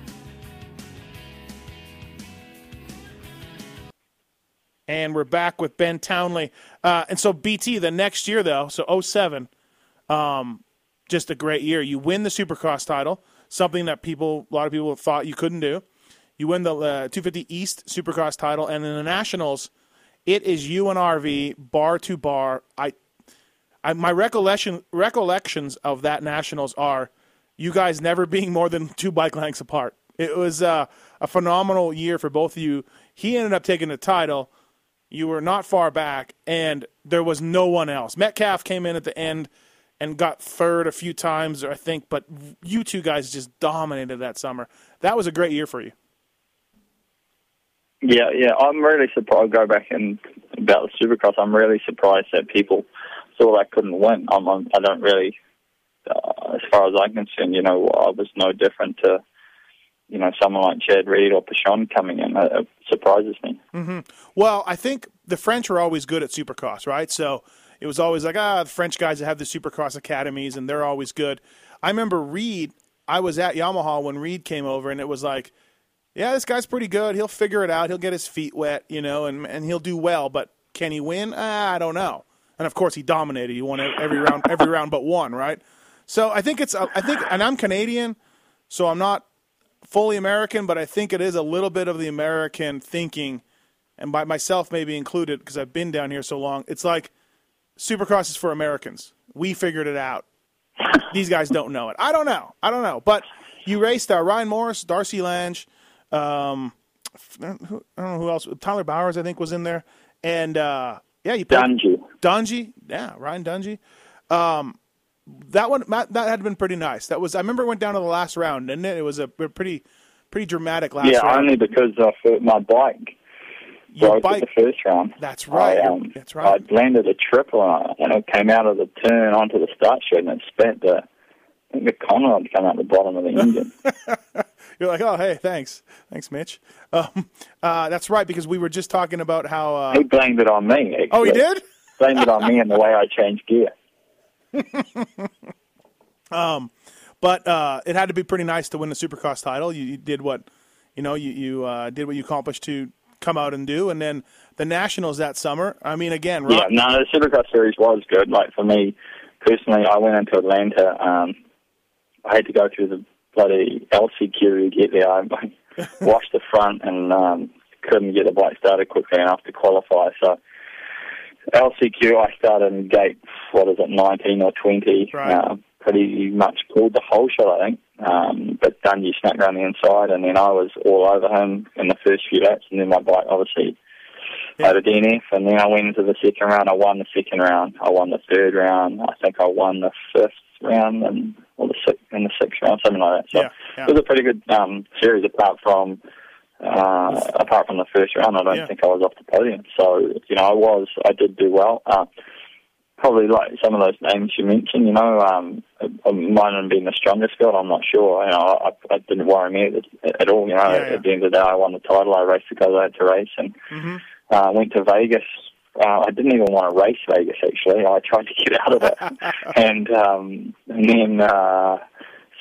And we're back with Ben Townley. Uh, and so BT, the next year, though, so 07, um, just a great year. You win the Supercross title, something that people, a lot of people thought you couldn't do. You win the uh, 250 East Supercross title, and in the Nationals, it is you and RV bar to bar. I, I my recollection recollections of that Nationals are you guys never being more than two bike lengths apart. It was uh, a phenomenal year for both of you. He ended up taking the title. You were not far back, and there was no one else. Metcalf came in at the end and got third a few times, I think, but you two guys just dominated that summer. That was a great year for you. Yeah, yeah, I'm really surprised. Go back and about the Supercross. I'm really surprised that people thought I couldn't win. I'm, I'm I don't really, uh, as far as I'm concerned, you know, I was no different to, you know, someone like Chad Reed or Pichon coming in. It, it surprises me. Mm-hmm. Well, I think the French are always good at Supercross, right? So it was always like, ah, the French guys that have the Supercross academies, and they're always good. I remember Reed. I was at Yamaha when Reed came over, and it was like yeah, this guy's pretty good. He'll figure it out. He'll get his feet wet, you know, and and he'll do well. But can he win? Uh, I don't know. And of course, he dominated. He won every round, every round but one, right? So I think it's. I think, and I'm Canadian, so I'm not fully American, but I think it is a little bit of the American thinking, and by myself maybe included because I've been down here so long. It's like Supercross is for Americans. We figured it out. These guys don't know it. I don't know. I don't know. But you raced uh, Ryan Morais, Darcy Lange. Um, I don't know who else. Tyler Bowers, I think, was in there, and uh, yeah, you played Dungey. Dungey, yeah, Ryan Dungey. Um, that one that had been pretty nice. That was I remember it went down to the last round, and it? it was a pretty pretty dramatic last yeah, round. Yeah, only because of uh, my bike Your broke bike, the first round. That's right. I, um, That's right. I landed a triple on it, and it came out of the turn onto the start shed, and it spent the I think the conrod come out the bottom of the engine. You're like, oh, hey, thanks, thanks, Mitch. Um, uh, that's right, because we were just talking about how. Uh, he blamed it on me. Actually. oh, he did. blamed it on me and the way I changed gear. Um, but uh, it had to be pretty nice to win the Supercross title. You, you did what, you know, you you uh, did what you accomplished to come out and do, and then the Nationals that summer. I mean, again, Yeah, no, the Supercross series was good. Like for me personally, I went into Atlanta. Um, I had to go through the bloody LCQ to get there. I washed the front and um, couldn't get the bike started quickly enough to qualify. So LCQ, I started in gate what is it, 19 or 20. Right. Uh, pretty much pulled the whole shot, I think. Um, but Dungey snuck around the inside, and then I was all over him in the first few laps, and then my bike obviously Yeah. had a DNF, and then I went into the second round. I won the second round. I won the third round. I think I won the fifth round, and or the sixth, in the sixth round, something like that. So Yeah, yeah. it was a pretty good um, series, apart from uh, apart from the first round. I don't Yeah. think I was off the podium. So you know, I was, I did do well. Uh, probably like some of those names you mentioned, you know, um, mine have been the strongest field. I'm not sure. You know, I, I didn't worry me at, at all. You know, Yeah, yeah. at the end of the day, I won the title. I raced the guys I had to race, and Mhm. uh, went to Vegas uh, I didn't even want to race Vegas. Actually, I tried to get out of it, and um, and then uh,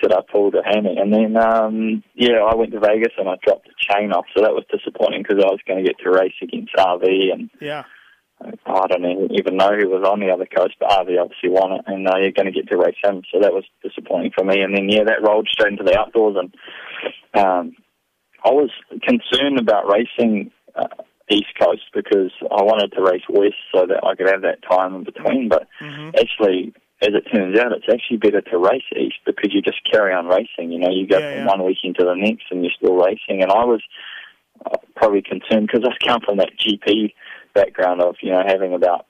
said I pulled a hammy, and then um, yeah, I went to Vegas and I dropped the chain off. So that was disappointing because I was going to get to race against RV and. Yeah. I don't even know who was on the other coast, but RV obviously won it, and uh, you're going to get to race him. So that was disappointing for me. And then yeah, that rolled straight into the outdoors, and um, I was concerned about racing uh, East Coast because I wanted to race West so that I could have that time in between. But Mm-hmm. actually, as it turns out, it's actually better to race East because you just carry on racing. You know, you go Yeah, from yeah. one weekend to the next, and you're still racing. And I was uh, probably concerned because I come from that GP background of you know having about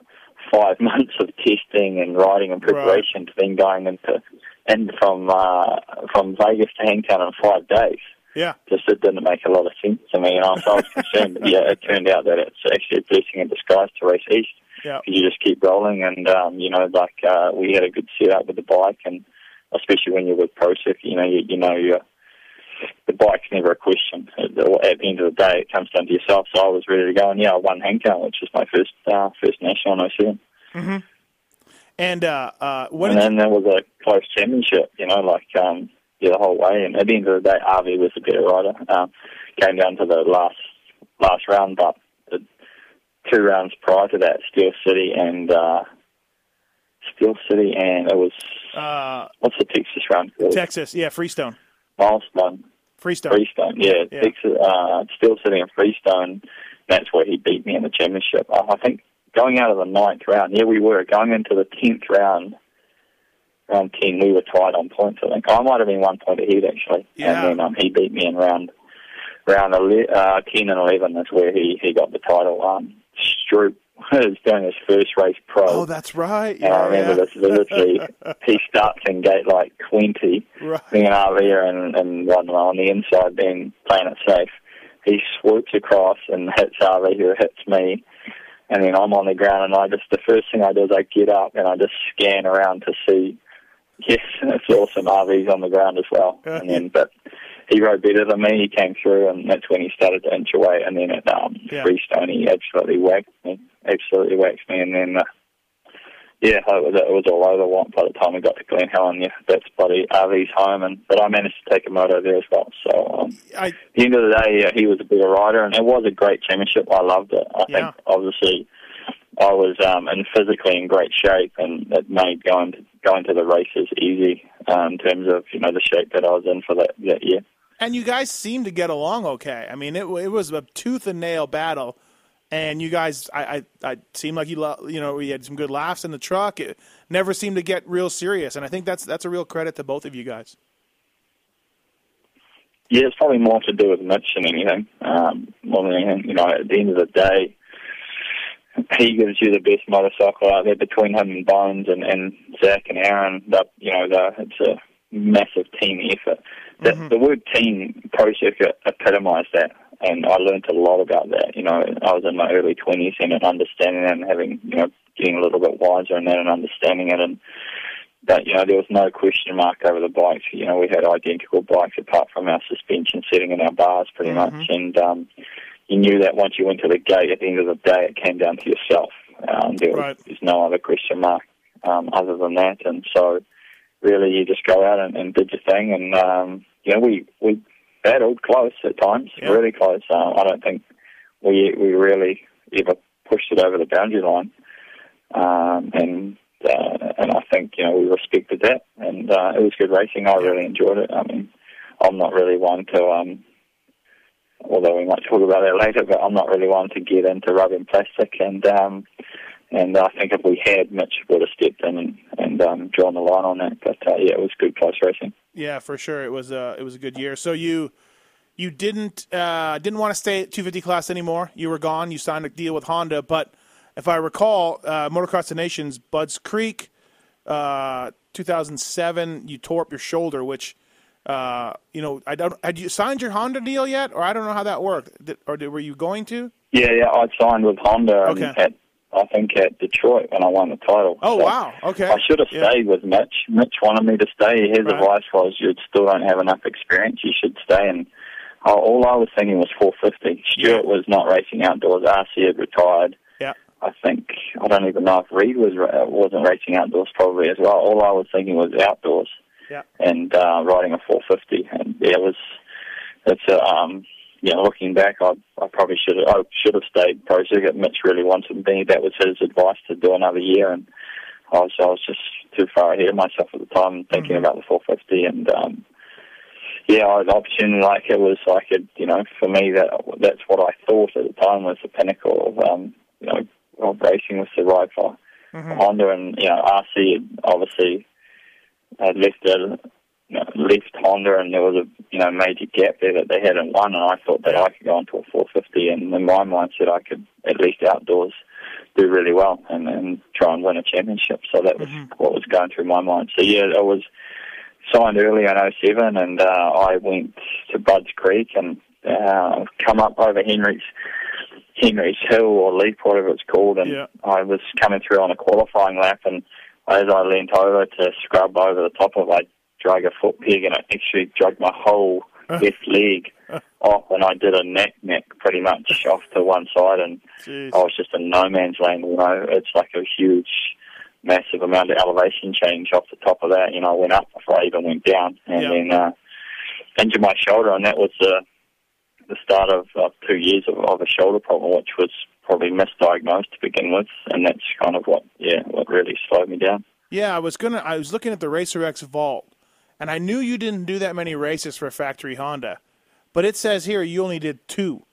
five months of testing and riding and preparation to then going into and from uh, from Vegas to Hangtown in five days Yeah. just it didn't make a lot of sense to me, and I was, I was concerned. But yeah, it turned out that it's actually a blessing in disguise to race east. Yeah. You just keep rolling, and um, you know, like uh, we had a good setup with the bike, and especially when you're with Pro Circ, you know, you, you know, you're, the bike's never a question. At the, at the end of the day, it comes down to yourself. So I was ready to go, and yeah, I won Hangtown, which was my first uh, first national in 07. And uh, uh, what and then there was a close championship, you know, like um, yeah, the whole way. And at the end of the day, RV was the better rider. Um, came down to the last last round, but two rounds prior to that, Steel City and uh, Steel City, and it was uh, what's the Texas round called? Texas? Yeah, Freestone. Milestone, Freestone. Freestone. Yeah, Yeah. Texas, uh, Steel City and Freestone. That's where he beat me in the championship. I think going out of the ninth round, yeah, we were going into the tenth round. Round ten, we were tied on points. I think I might have been one point ahead actually, Yeah. and then um, he beat me in round round ele- uh, ten and eleven. That's where he he got the title. Um, Stroop was doing his first race pro. Oh, that's right. And I Yeah, remember yeah. this vividly. he starts in gate like 20, Right. being an RVer and, and one on the inside, being playing it safe. He swoops across and hits RV, who hits me. And then I'm on the ground, and I just, the first thing I do is I get up and I just scan around to see, yes, it's awesome, RV's on the ground as well. And then, but he rode better than me, he came through, and that's when he started to inch away. And then at um, Yeah. Freestone, he absolutely whacked me, absolutely whacked me. And then, uh, yeah, it was, it was all over one by the time we got to Glen Helen. Yeah, that's bloody RV's home, and but I managed to take a moto there as well. So um, I, at the end of the day, yeah, he was a better rider, and it was a great championship. I loved it. I Yeah. think obviously I was um, in physically in great shape, and it made going to, going to the races easy um, in terms of you know the shape that I was in for that that year. And you guys seem to get along okay. I mean, it it was a tooth and nail battle, and you guys, I, I, I seemed like you, lo- you know, we had some good laughs in the truck. It never seemed to get real serious, and I think that's that's a real credit to both of you guys. Yeah, it's probably more to do with Mitch than anything. Um, more than anything, you know, at the end of the day, he gives you the best motorcycle out there between him and Bones and, and Zach and Aaron. That you know, the, it's a massive team effort. The, the word team pro circuit epitomised that, and I learned a lot about that. You know, I was in my early twenties and understanding that and having you know getting a little bit wiser in that and understanding it and but you know there was no question mark over the bikes. You know we had identical bikes apart from our suspension setting and our bars pretty much, and um, you knew that once you went to the gate at the end of the day, it came down to yourself. Um, there was Right. there's no other question mark um, other than that, and so really you just go out and, and did your thing, and um, you know we we battled close at times, Yeah. really close. Um, I don't think we we really ever pushed it over the boundary line um, and uh, and I think you know we respected that, and uh, it was good racing. I really enjoyed it. I mean, I'm not really one to, um, although we might talk about that later, but I'm not really one to get into rubbing plastic, and um, and I think if we had, Mitch would have stepped in and, and um, drawn the line on that. But uh, yeah, it was good close racing. Yeah, for sure. It was a it was a good year. So you you didn't uh, didn't want to stay at 250 class anymore. You were gone. You signed a deal with Honda, but if I recall, uh, Motocross the Nations, Budds Creek, uh, 2007, you tore up your shoulder, which. Uh, you know, I don't. Had you signed your Honda deal yet, or I don't know how that worked, Did, or did, were you going to? Yeah, yeah, I signed with Honda Okay. at I think at Detroit when I won the title. Oh So- wow, okay. I should have Yeah. stayed with Mitch. Mitch wanted me to stay. His Right. advice was, "You still don't have enough experience. You should stay." And uh, all I was thinking was 450. Stewart was not racing outdoors. RC had retired. Yeah, I think I don't even know if Reed was ra- wasn't racing outdoors probably as well. All I was thinking was outdoors Yeah. and uh, riding a 450, and yeah, it was it's a um, you know looking back, I I probably should have I should have stayed pro circuit. Mitch really wanted me. That was his advice to do another year, and I was I was just too far ahead of myself at the time, thinking about the 450, and um, yeah, I, the opportunity like it was like it, you know, for me that that's what I thought at the time was the pinnacle of um, you know of racing was to ride for Honda, and you know RC obviously had left it, left Honda, and there was a you know major gap there that they hadn't won, and I thought that I could go into a 450, and in my mindset I could at least outdoors do really well and, and try and win a championship. So that was what was going through my mind. So yeah, I was signed early in 07 and uh, I went to Budds Creek and uh, come up over Henry's Henry's Hill or Leap, whatever it's called, and Yeah. I was coming through on a qualifying lap, and as I leant over to scrub over the top of, it, I drug a foot peg, and it actually dragged my whole left leg off, and I did a neck neck pretty much off to one side, and Jeez. I was just in no man's land. You know, it's like a huge, massive amount of elevation change off the top of that. You know, I went up before I even went down, and Yeah. then uh, injured my shoulder, and that was the the start of uh, two years of, of a shoulder problem, which was probably misdiagnosed to begin with, and that's kind of what yeah what really slowed me down. Yeah, I was gonna. I was looking at the Racer X Vault, and I knew you didn't do that many races for factory Honda, but it says here you only did two.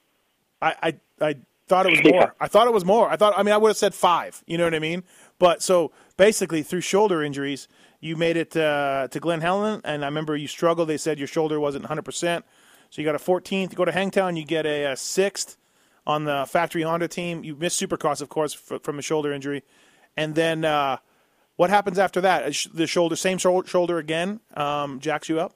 I I, I thought it was Yeah. more. I thought it was more. I thought. I mean, I would have said five. You know what I mean? But so basically, through shoulder injuries, you made it uh, to Glen Helen, and I remember you struggled. They said your shoulder wasn't 100, percent so you got a 14th. You go to Hangtown, you get a, a sixth on the factory Honda team. You missed Supercross, of course, f- from a shoulder injury, and then. Uh, what happens after that? The shoulder, same shoulder again, um, jacks you up.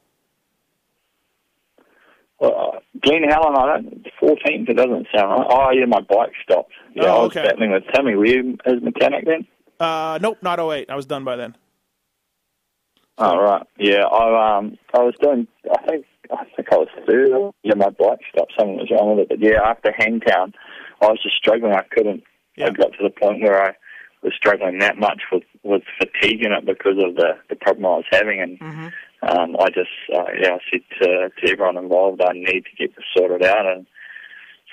Well, uh, Glen Helen, I don't, 14th, it doesn't sound right. Oh, yeah, my bike stopped. Yeah, Oh, I was okay. battling with Timmy. Were you his mechanic then? Uh, nope, not 08. I was done by then. Oh, right. Yeah, I um, I was doing, I think, I think I was third. Yeah, my bike stopped. Something was wrong with it. But yeah, after Hangtown, I was just struggling. I couldn't, Yeah. I got to the point where I was struggling that much with, with fatigue in it because of the, the problem I was having. And um, I just, uh, yeah, I said to, to everyone involved, I need to get this sorted out. And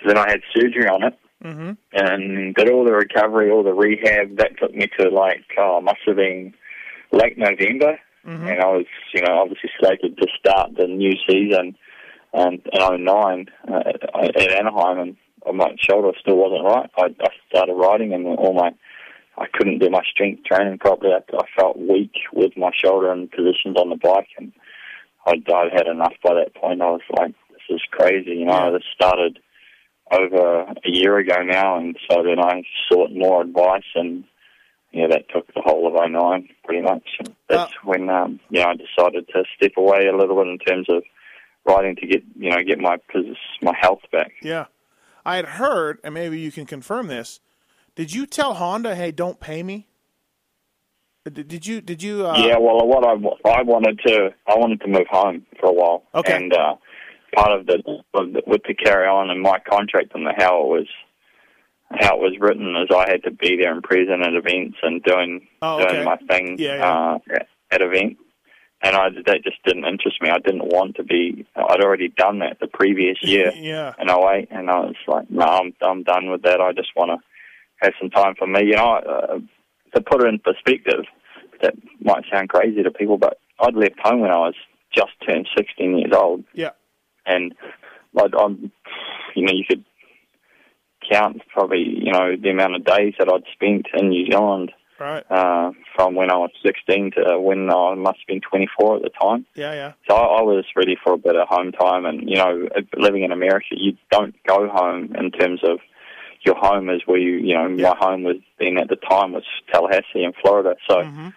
so then I had surgery on it. Mm-hmm. and did all the recovery, all the rehab. That took me to like, oh, must have been late November, and I was, you know, obviously slated to start the new season um, in 09 uh, at Anaheim, and my shoulder still wasn't right. I, I started riding, and all my, I couldn't do my strength training properly. I, I felt weak with my shoulder and positions on the bike, and I'd, I'd had enough by that point. I was like, this is crazy, you know. This started over a year ago now, and so then I sought more advice, and yeah, that took the whole of 09 pretty much. And that's when um, you know I decided to step away a little bit in terms of riding to get you know get my my health back. Yeah. I had heard, and maybe you can confirm this. Did you tell Honda, "Hey, don't pay me"? Did, you? Did you? Uh, yeah, well, what I I wanted to I wanted to move home for a while, Okay. and uh, part of the with the carry on and my contract and the how it was how it was written is I had to be there in present at events and doing Oh, doing my thing Yeah, yeah. Uh, at- at event. And I that just didn't interest me. I didn't want to be. I'd already done that the previous year Yeah. in 08, and I was like, no, I'm I'm done with that. I just want to have some time for me. You know, uh, to put it in perspective, that might sound crazy to people, but I'd left home when I was just turned 16 years old, Yeah. and I'd, I'm, you know, you could count probably, you know, the amount of days that I'd spent in New Zealand Right. uh, from when I was 16 to when I must have been 24 at the time. Yeah. Yeah. So I, I was ready for a bit of home time, and you know, living in America, you don't go home in terms of your home is where you, you know, Yeah. my home was then at the time was Tallahassee in Florida. So Mhm.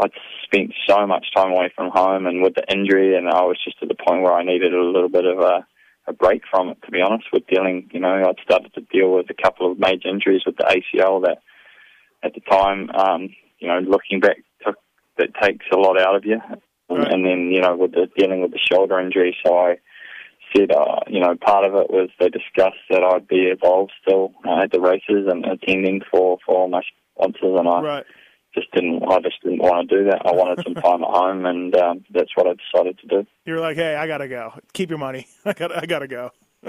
I'd spent so much time away from home, and with the injury, and I was just at the point where I needed a little bit of a, a break from it. To be honest, with dealing, you know, I'd started to deal with a couple of major injuries with the ACL that, at the time, um, you know, looking back, took that takes a lot out of you. Right. And then, you know, with the dealing with the shoulder injury, so I said, uh, you know, part of it was they discussed that I'd be involved still uh, at the races and attending for for all my sponsors, and I Right. just didn't. I just didn't want to do that. I wanted some time at home, and um, that's what I decided to do. You're like, hey, I gotta go. Keep your money. I got. I gotta go.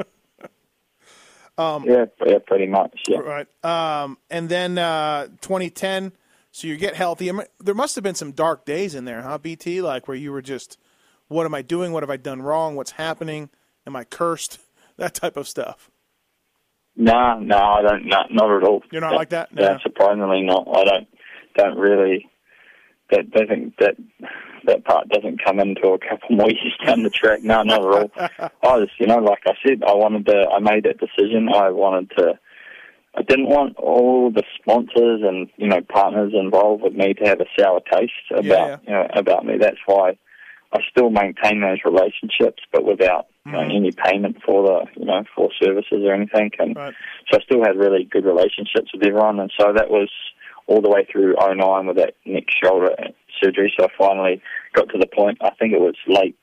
yeah, yeah, pretty much. Yeah. Right. Um, and then uh, 2010. So you get healthy. There must have been some dark days in there, huh, BT? Like where you were just, what am I doing? What have I done wrong? What's happening? Am I cursed? That type of stuff. No, no, I don't. Not, not at all. You're not like that? No, surprisingly not. I don't. Don't really. That doesn't that that part doesn't come into a couple more years down the track. No, not at all. I was, you know, like I said, I wanted to. I made that decision. I wanted to. I didn't want all the sponsors and you know partners involved with me to have a sour taste about yeah. you know about me. That's why I still maintain those relationships, but without you know, any payment for the you know for services or anything. And Right. so I still had really good relationships with everyone, and so that was all the way through '09 with that neck shoulder surgery. So I finally got to the point. I think it was late.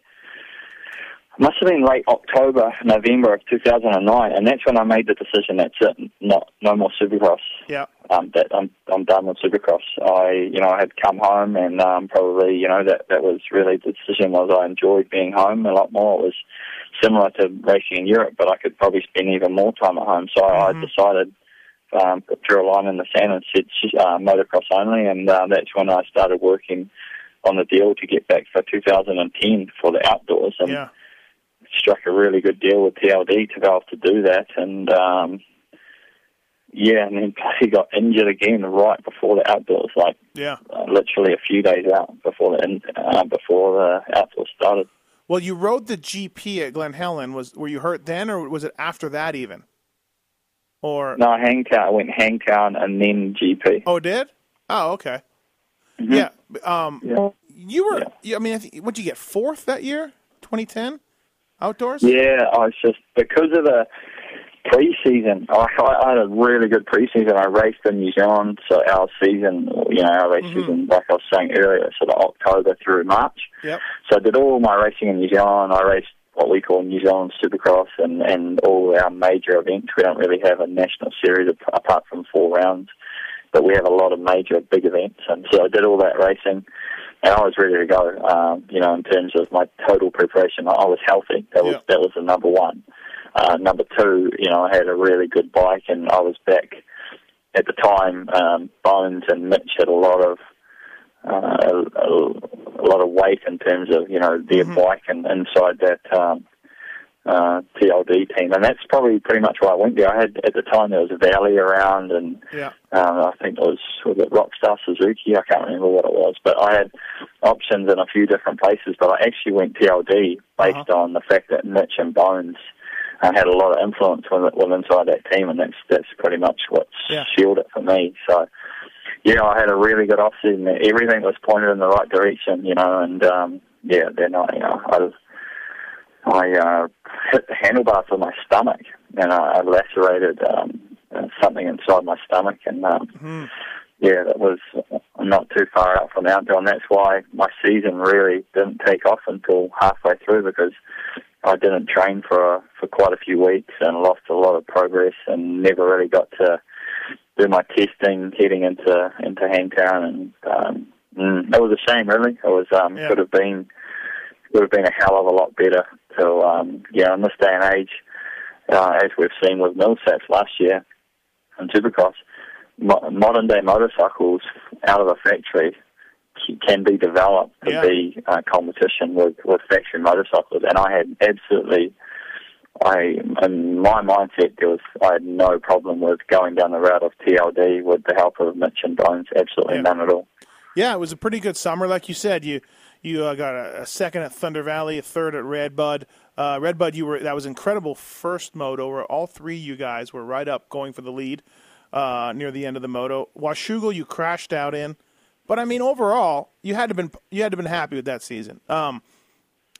Must have been late October, November of 2009, and that's when I made the decision. That's it. Not no more Supercross Yeah. um, that I'm I'm done with Supercross. I you know I had come home and um, probably you know that that was really the decision was I enjoyed being home a lot more. It was similar to racing in Europe, but I could probably spend even more time at home. So I decided um, put drew a line in the sand and said uh, motocross only, and uh, that's when I started working on the deal to get back for 2010 for the outdoors and Yeah. Struck a really good deal with TLD to be able to do that. And um, yeah, and then he got injured again right before the outdoors, like Yeah. uh, literally a few days out before the in- uh, before the outdoors started. Well, you rode the GP at Glen Helen. Was were you hurt then, or was it after that even? Or No, Hangtown. I went Hangtown and then GP. oh, did? Oh, okay. Yeah. Um, Yeah. you were. you- I mean, I think, what did you get fourth that year? 2010 outdoors. Yeah, I was just because of the preseason. I, I had a really good preseason. I raced in New Zealand, so our season, you know, our race mm-hmm. season, like I was saying earlier, sort of October through March. Yep. So I did all my racing in New Zealand. I raced what we call New Zealand Supercross and, and all our major events. We don't really have a national series apart from four rounds, but we have a lot of major big events. And so I did all that racing, and I was ready to go. Um, you know, in terms of my total preparation, I I was healthy. That was Yeah. that was the number one. Uh, number two, you know, I had a really good bike, and I was back at the time. Um, Bones and Mitch had a lot of uh, a, a, a lot of weight in terms of you know their bike and inside that um, uh, TLD team, and that's probably pretty much why I went there. I had at the time there was a Valli around, and Yeah. um, I think it was was it Rockstar Suzuki. I can't remember what it was, but I had options in a few different places. But I actually went TLD based on the fact that Mitch and Bones uh, had a lot of influence with, with inside that team, and that's that's pretty much what's Yeah. sealed it for me. So yeah, I had a really good off season. Everything was pointed in the right direction, you know, and um, yeah, then I, you know, I, was- I uh, hit the handlebars with my stomach, and I, I lacerated um, uh, something inside my stomach, and um, yeah, that was not too far out from outdoor, and that's why my season really didn't take off until halfway through because I didn't train for for quite a few weeks and lost a lot of progress and never really got to do my testing heading into into Hangtown, and um, mm, it was a shame. Really, it was um, Yeah. could have been would have been a hell of a lot better. So um, yeah, in this day and age, uh, as we've seen with Millsaps last year and Supercross, mo- modern day motorcycles out of a factory can be developed to Yeah. be uh, competition with, with factory motorcycles. And I had absolutely, I in my mindset there was I had no problem with going down the route of TLD with the help of Mitch and Bones. Absolutely Yeah. none at all. Yeah, it was a pretty good summer, like you said. You you uh, got a, a second at Thunder Valley, a third at Redbud. Uh, Redbud, you were that was incredible first moto where all three of you guys were right up going for the lead uh, near the end of the moto. Washougal, you crashed out in, but I mean overall, you had to been you had to been happy with that season. Um,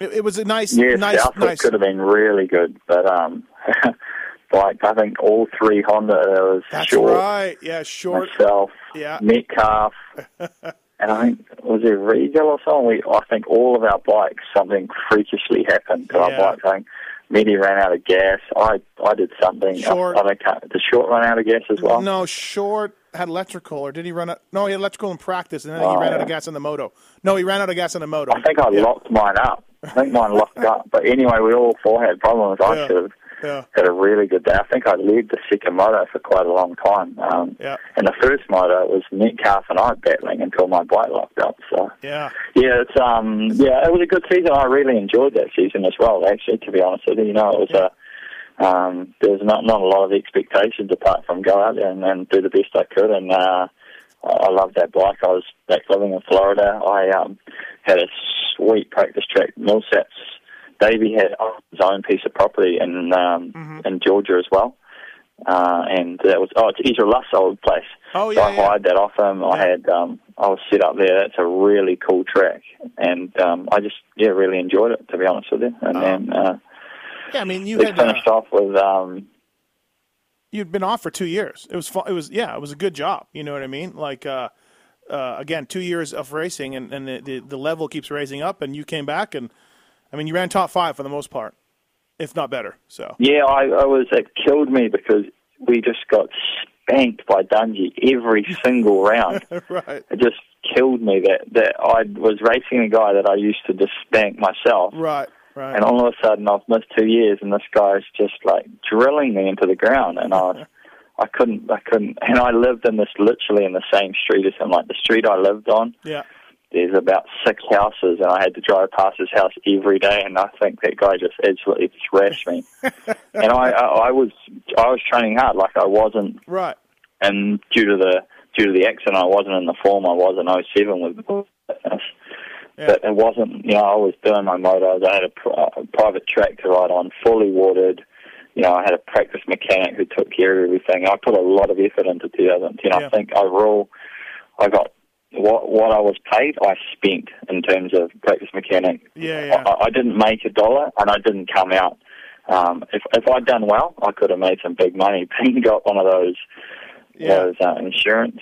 it, it was a nice, Yes, nice, the nice. could have been really good, but um, like I think all three Honda was That's short, right. Yeah, short. myself, Yeah. Metcalf, and I think was it Regal or something. We, I think all of our bikes something freakishly happened to Yeah. our bikes. I think Medi ran out of gas. I I did something. Short. I, I uh, the short run out of gas as well. No, Short had electrical, or did he run out? No, he had electrical in practice, and then he Oh, ran out of gas on the moto. No, he ran out of gas on the moto. I think I Yeah. locked mine up. I think mine locked up. But anyway, we all four had problems. I Yeah. should have Yeah. had a really good day. I think I led the second moto for quite a long time. Um, Yeah. And the first moto it was Metcalf and I battling until my bike locked up. So Yeah. yeah, it's um yeah, it was a good season. I really enjoyed that season as well. Actually, to be honest with you, you know, it was a um, there was not not a lot of expectations apart from go out there and, and do the best I could. And uh, I, I loved that bike. I was back living in Florida. I um, had a sweet practice track. Millsaps Davi had his own piece of property in um, in Georgia as well. Uh, and that was oh, it's Ezra Lusk' old place. Oh, so yeah, I yeah. hired that off him. I had um, I was set up there. That's a really cool track, and um, I just yeah really enjoyed it to be honest with you. And Oh. then uh, Yeah, I mean, you had uh, finished off with um, you'd been off for two years. It was fu- it was yeah, it was a good job. You know what I mean? Like uh, uh, again, two years of racing, and, and the, the the level keeps raising up. And you came back, and I mean, you ran top five for the most part, if not better. So yeah I, I was it killed me because we just got spanked by Dungey every single round. right, It just killed me that that I was racing a guy that I used to just spank myself. right, right. And all of a sudden, I've missed two years, and this guy's just like drilling me into the ground, and I, was, I couldn't, I couldn't, and I lived in this literally in the same street as him. Like the street I lived on, yeah, there's about six houses, and I had to drive past his house every day, and I think that guy just absolutely thrashed me. and I, I, I was, I was training hard, like I wasn't, right. and due to the due to the accident, I wasn't in the form I was in '07 with fitness. Yeah. But it wasn't, you know, I was doing my motos. I had a, pr- a private track to ride on, fully watered. You know, I had a practice mechanic who took care of everything. I put a lot of effort into 2010. Yeah. I think overall, I got what what I was paid. I spent in terms of practice mechanic. Yeah, yeah. I, I didn't make a dollar, and I didn't come out. Um, if if I'd done well, I could have made some big money. Payne got one of those Yeah. those uh, insurance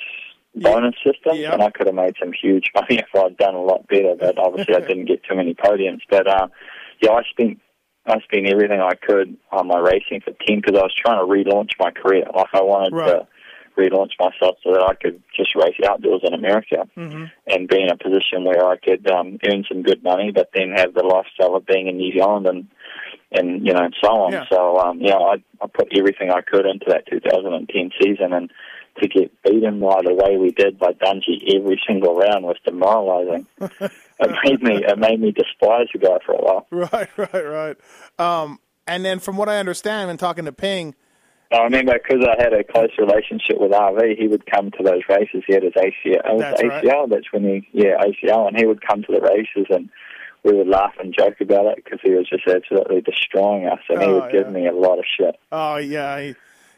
bonus systems, Yeah. and I could have made some huge money if I'd done a lot better. But obviously, I didn't get too many podiums. But uh, yeah, I spent I spent everything I could on my racing for ten because I was trying to relaunch my career. Like I wanted Right. to relaunch myself so that I could just race outdoors in America hmm and be in a position where I could um, earn some good money, but then have the lifestyle of being in New Zealand and and you know and so on. Yeah. So um, you know, I I put everything I could into that 2010 season, and to get beaten by the way we did by Dungey every single round was demoralising. it made me it made me despise the guy for a while. Right, right, right. Um, and then from what I understand, when talking to Ping, I remember because I had a close relationship with RV, he would come to those races. He had his ACL. That's right. ACL. That's when he, yeah, ACL, and he would come to the races, and we would laugh and joke about it because he was just absolutely destroying us, and he Oh, would give me a lot of shit. oh yeah, he,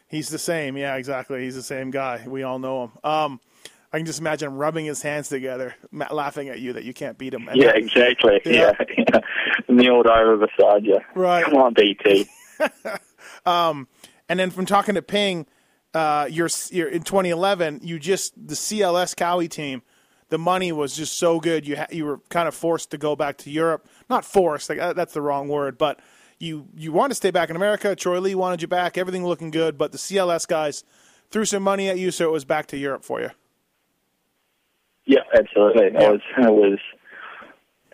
he's the same. Yeah, exactly. He's the same guy. We all know him. Um, I can just imagine him rubbing his hands together, ma- laughing at you that you can't beat him. And Yeah, exactly. Yeah. Yeah, kneeled over beside you. Right. Come on, BT. And then from talking to Ping, uh, you're, you're in 2011. You just the CLS Kawi team. The money was just so good. You ha- you were kind of forced to go back to Europe. Not forced. Like uh, that's the wrong word. But you you wanted to stay back in America. Troy Lee wanted you back. Everything looking good. But the CLS guys threw some money at you, so it was back to Europe for you. Yeah, absolutely. Yeah. It was it was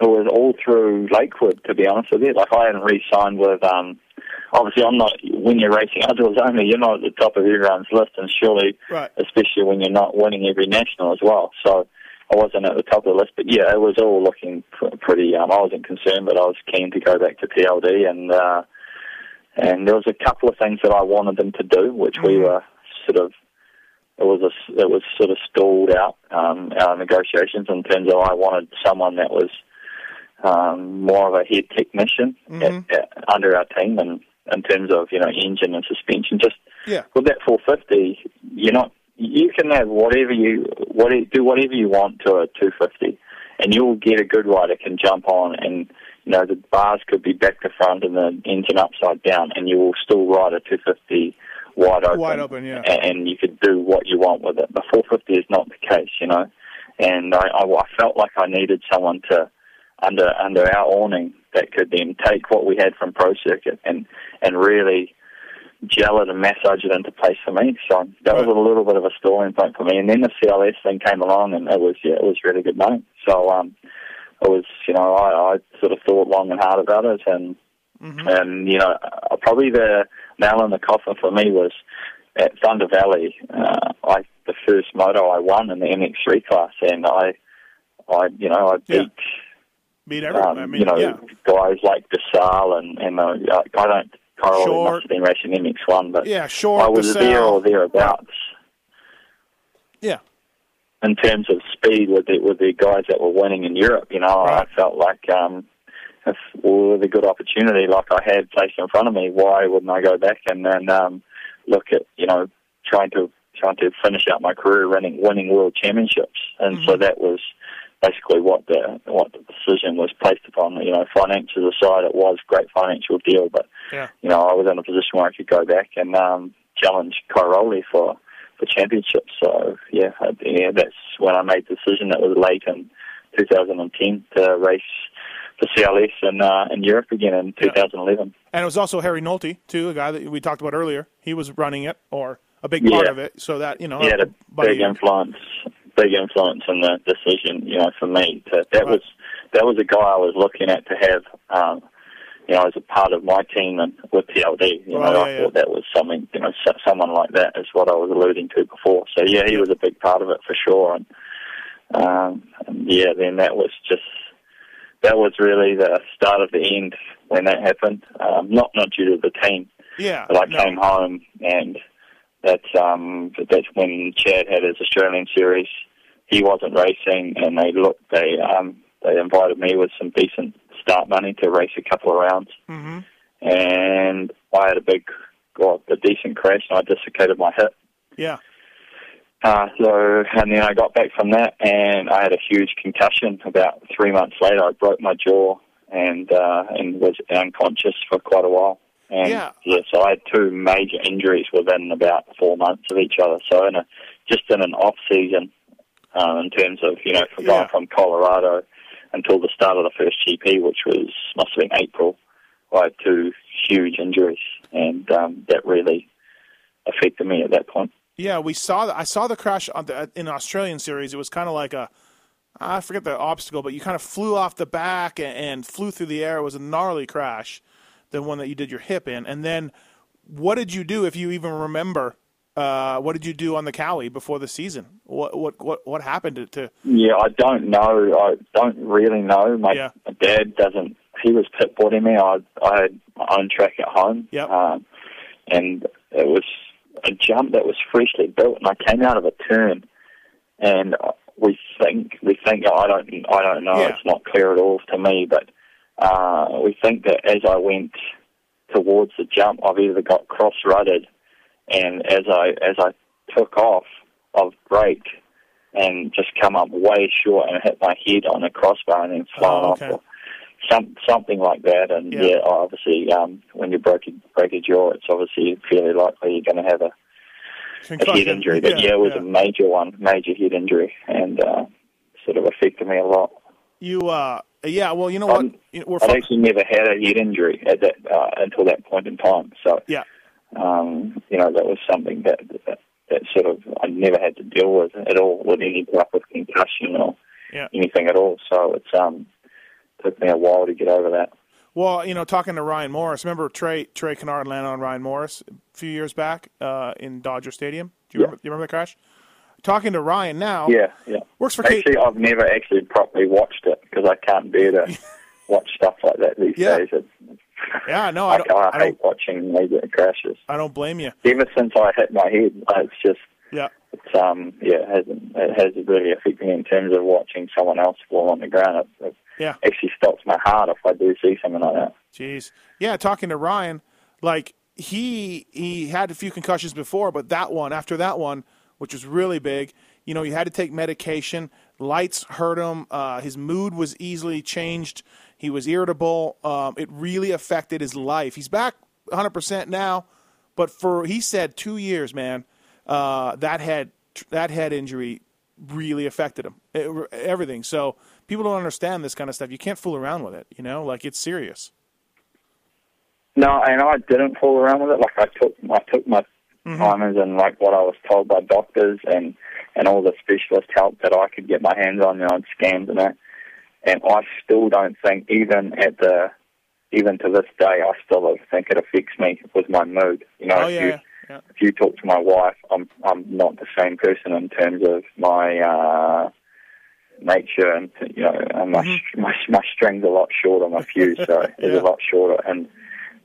it was all through Lakewood, to be honest with you. Like I hadn't re-signed with. um Obviously, I'm not. When you're racing outdoors only, you're not at the top of everyone's list, and surely, Right. especially when you're not winning every national as well. So I wasn't at the top of the list, but yeah, it was all looking pretty. Um, I wasn't concerned, but I was keen to go back to TLD, and uh, and there was a couple of things that I wanted them to do, which we Mhm. were sort of it was a, it was sort of stalled out um, our negotiations in terms of I wanted someone that was um, more of a head technician Mhm. at, at, under our team, and in terms of you know engine and suspension. Just Yeah. with that 450, you're not you can have whatever you what do whatever you want to a 250, and you'll get a good rider can jump on and. You know the bars could be back to front and the engine upside down, and you will still ride a 250 wide open. Wide open, yeah. And you could do what you want with it. The 450 is not the case, you know. And I, I, I felt like I needed someone to, under under our awning, that could then take what we had from Pro Circuit and and really gel it and massage it into place for me. So that was a little bit of a stalling point for me. And then the CLS thing came along, and it was yeah, it was really good money. So um, it was you know I, I sort of thought long and hard about it, and mm-hmm. and you know uh, probably the nail in the coffin for me was at Thunder Valley. Uh, I the first moto I won in the MX3 class, and I I you know I beat. Yeah. Beat everyone. Um, I mean, you know, yeah. guys like DeSalle and and uh, I don't Carl Short. must have been racing MX1, but Yeah, Short, I was DeSalle. there or thereabouts Yeah. in terms of speed with the with the guys that were winning in Europe. You know, Right. I felt like um, if with a good opportunity like I had placed in front of me, why wouldn't I go back and then um, look at you know trying to trying to finish out my career running winning world championships, and so that was basically what the what the decision was placed upon. You know, finances aside, it was a great financial deal, but Yeah. you know, I was in a position where I could go back and um, challenge Cairoli for for championships. So yeah, I, yeah, that's when I made the decision. That was late in 2010 to race for CLS in uh, in Europe again in 2011. And it was also Harry Nolte, too, a guy that we talked about earlier. He was running it, or a big part Yeah. of it. So that, you know, He had a big influence, big influence in the decision. You know, for me, to, that was that was a guy I was looking at to have. Um, you know, as a part of my team and with TLD, you Right, know, yeah, I yeah. thought that was something, you know, so, someone like that is what I was alluding to before. So yeah, he was a big part of it for sure. And, um, and yeah, then that was just that was really the start of the end when that happened. Um, not not due to the team, Yeah. but I no. came home and that's um that's when Chad had his Australian series. He wasn't racing, and they looked they um they invited me with some decent start money to race a couple of rounds, hmm and I had a big, well, a decent crash, and I dislocated my hip. Yeah. Uh, so, and then I got back from that, and I had a huge concussion. About three months later, I broke my jaw and uh, and was unconscious for quite a while. And Yeah. so I had two major injuries within about four months of each other. So in a just in an off season, uh, in terms of you know from Yeah. going from Colorado until the start of the first GP, which was must have been April, I had two huge injuries, and um, that really affected me at that point. Yeah, we saw that. I saw the crash on the, in the Australian series. It was kind of like a, I forget the obstacle, but you kind of flew off the back and, and flew through the air. It was a gnarly crash, the one that you did your hip in. And then, what did you do, if you even remember? Uh, what did you do on the Kawi before the season? What what what what happened to? to Yeah, I don't know. I don't really know. My, Yeah. my dad doesn't. He was pitboarding me. I I had my own track at home. Yep. Um, and it was a jump that was freshly built, and I came out of a turn, and we think we think I don't I don't know. Yeah. It's not clear at all to me, but uh, we think that as I went towards the jump, I've either got cross rutted, and as I as I took off, I've braked and just come up way short and hit my head on a crossbar and then flown Oh, off. okay. Or some something like that. And Yeah. yeah, obviously, um, when you break a, break a jaw, it's obviously fairly likely you're going to have a, a head injury. But yeah, it was yeah. a major one, major head injury, and uh, sort of affected me a lot. You uh yeah. Well, you know what? Um, You know, we're I'd fu- actually never had a head injury at that uh, until that point in time. So yeah. um, you know, that was something that, that that sort of I never had to deal with at all with any type of concussion or Yeah. anything at all. So it's um took me a while to get over that. Well, you know, talking to Ryan Morais, remember Trey Trey Canard landed on Ryan Morais a few years back uh, in Dodger Stadium. Do you Yeah. remember? Do you remember the crash? Talking to Ryan now. Yeah, yeah. Works for Kate. Actually, I've never actually properly watched it because I can't bear to watch stuff like that these Yeah. days. It, Yeah, no, I, I don't. I, I hate watching major crashes. I don't blame you. Ever since I hit my head, it's just Yeah. it's um yeah it hasn't it has really affected me in terms of watching someone else fall on the ground. It, it Yeah. actually stops my heart if I do see something like that. Jeez. Yeah, talking to Ryan, like he he had a few concussions before, but that one after that one, which was really big, you know, he had to take medication. Lights hurt him. Uh, his mood was easily changed. He was irritable. Um, it really affected his life. He's back 100% now, but for he said two years, man, uh, that head that head injury really affected him. It- everything. So people don't understand this kind of stuff. You can't fool around with it. You know, like it's serious. No, and I didn't fool around with it. Like I took I took my mm-hmm. timers and like what I was told by doctors and and all the specialist help that I could get my hands on, you know, scans and that. And I still don't think, even at the, even to this day, I still think it affects me with my mood. You know, oh, if yeah, you yeah. if you talk to my wife, I'm I'm not the same person in terms of my uh, nature, and you know, and my Mm-hmm. my my string's a lot shorter, my fuse, so is a lot shorter, and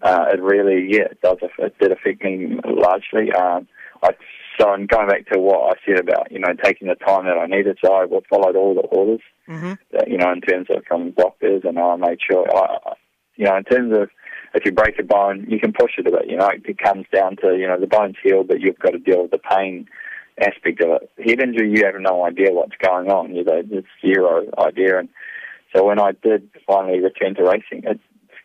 uh, it really, yeah, it does. It did affect me largely. Um, I, so, and going back to what I said about, you know, taking the time that I needed, so I followed all the orders, Mm-hmm. that, you know, in terms of from doctors, and I made sure, I, you know, in terms of if you break a bone, you can push it a bit. You know, it comes down to, you know, the bone's healed, but you've got to deal with the pain aspect of it. Head injury, you have no idea what's going on. You know, it's zero idea. And so when I did finally return to racing, it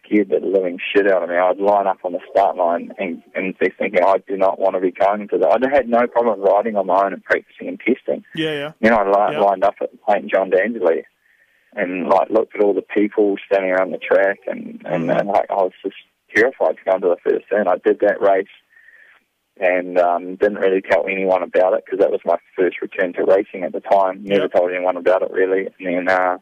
scared the living shit out of me. I'd line up on the start line and, and be thinking, I do not want to be going to that. I had no problem riding on my own and practicing and testing. Yeah, yeah. You know, I li- Yeah. lined up at St Jean d'Angely and like looked at all the people standing around the track, and and, Mhm. and like I was just terrified to go into the first turn. I did that race and um, didn't really tell anyone about it because that was my first return to racing at the time. Never Yep. told anyone about it really, and then uh,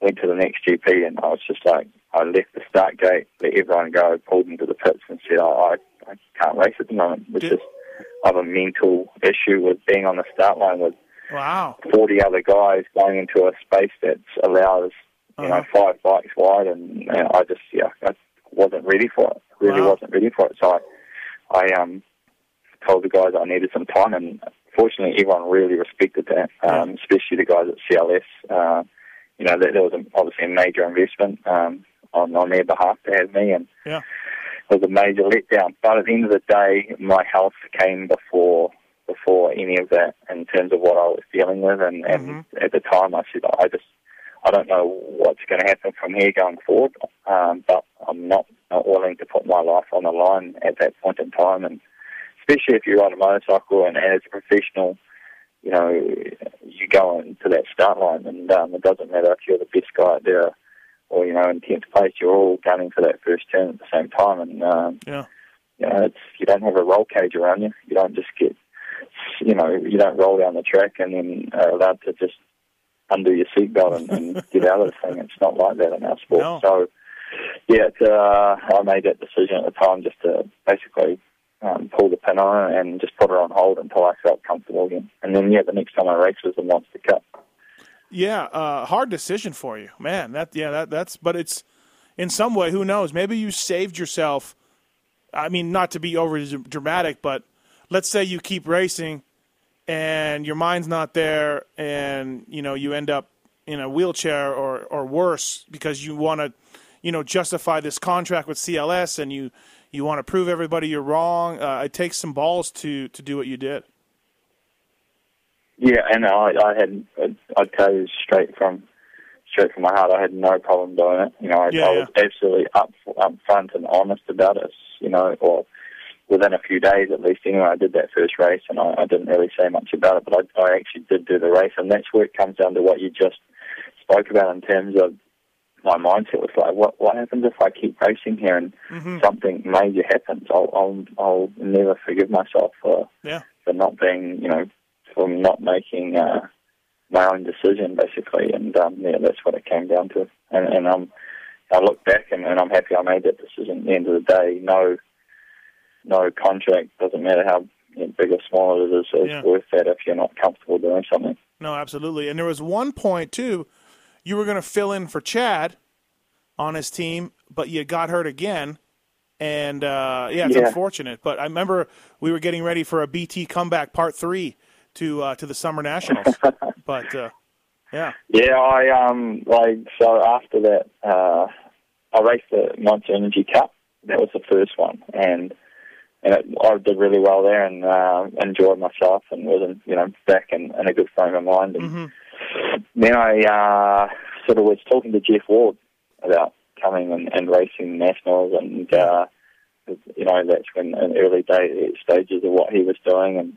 went to the next GP, and I was just like, I left the start gate, let everyone go, pulled into the pits, and said, I, I, I can't race at the moment, which Did- is I have a mental issue with being on the start line with Wow. 40 other guys going into a space that allows, you know, Uh-huh. five bikes wide, and, and I just, yeah, I wasn't ready for it. Really Wow. wasn't ready for it. So I, I um, told the guys I needed some time, and fortunately, everyone really respected that, um, especially the guys at CLS. Uh, you know, that there was obviously a major investment um, on on their behalf to have me, and Yeah. it was a major letdown. But at the end of the day, my health came before before any of that in terms of what I was dealing with, and, and Mhm. at the time I said I just I don't know what's going to happen from here going forward, um, but I'm not, not willing to put my life on the line at that point in time, and especially if you ride a motorcycle and as a professional, you know, you go into that start line, and um, it doesn't matter if you're the best guy there or you know in tenth place, you're all gunning for that first turn at the same time, and um, Yeah. you know, it's you don't have a roll cage around you. You don't just get, you know, you don't roll down the track and then are allowed to just undo your seatbelt and, and get out of the thing. It's not like that in our sport. No. So, yeah, uh, I made that decision at the time just to basically um, pull the pin on it and just put it on hold until I felt comfortable again. And then, yeah, the next time I raced was the Monster Cup. Yeah, uh, hard decision for you, man. That yeah, that that's but it's in some way. Who knows? Maybe you saved yourself. I mean, not to be over dramatic, but let's say you keep racing, and your mind's not there, and you know you end up in a wheelchair or or worse because you want to, you know, justify this contract with CLS, and you you want to prove everybody you're wrong. Uh, it takes some balls to to do what you did. Yeah, and I, I had, I'd tell you straight from, straight from my heart, I had no problem doing it. You know, I, Yeah, I was absolutely up, up front and honest about it. You know, or within a few days at least. Anyway, I did that first race, and I, I didn't really say much about it, but I, I actually did do the race, and that's where it comes down to what you just spoke about in terms of my mindset was like, what what happens if I keep racing here and Mm-hmm. something major happens? I'll I'll I'll never forgive myself for Yeah. for not being, you know, for not making uh, my own decision, basically. And um, yeah, that's what it came down to. And, and um, I look back and, and I'm happy I made that decision. At the end of the day, no, no contract doesn't matter how you know, big or small it is. It's Yeah. worth that if you're not comfortable doing something. No, absolutely. And there was one point too, you were going to fill in for Chad on his team, but you got hurt again. And uh, yeah, it's Yeah. unfortunate. But I remember we were getting ready for a BT comeback part three to uh, to the Summer Nationals. but uh, yeah, Yeah, I um like so after that uh I raced the Monster Energy Cup. That was the first one and and it, I did really well there and uh, enjoyed myself and was in, you know back in, in a good frame of mind. And Mhm. then I uh, sort of was talking to Jeff Ward about coming and, and racing nationals, and uh, you know that's when in early day stages of what he was doing, and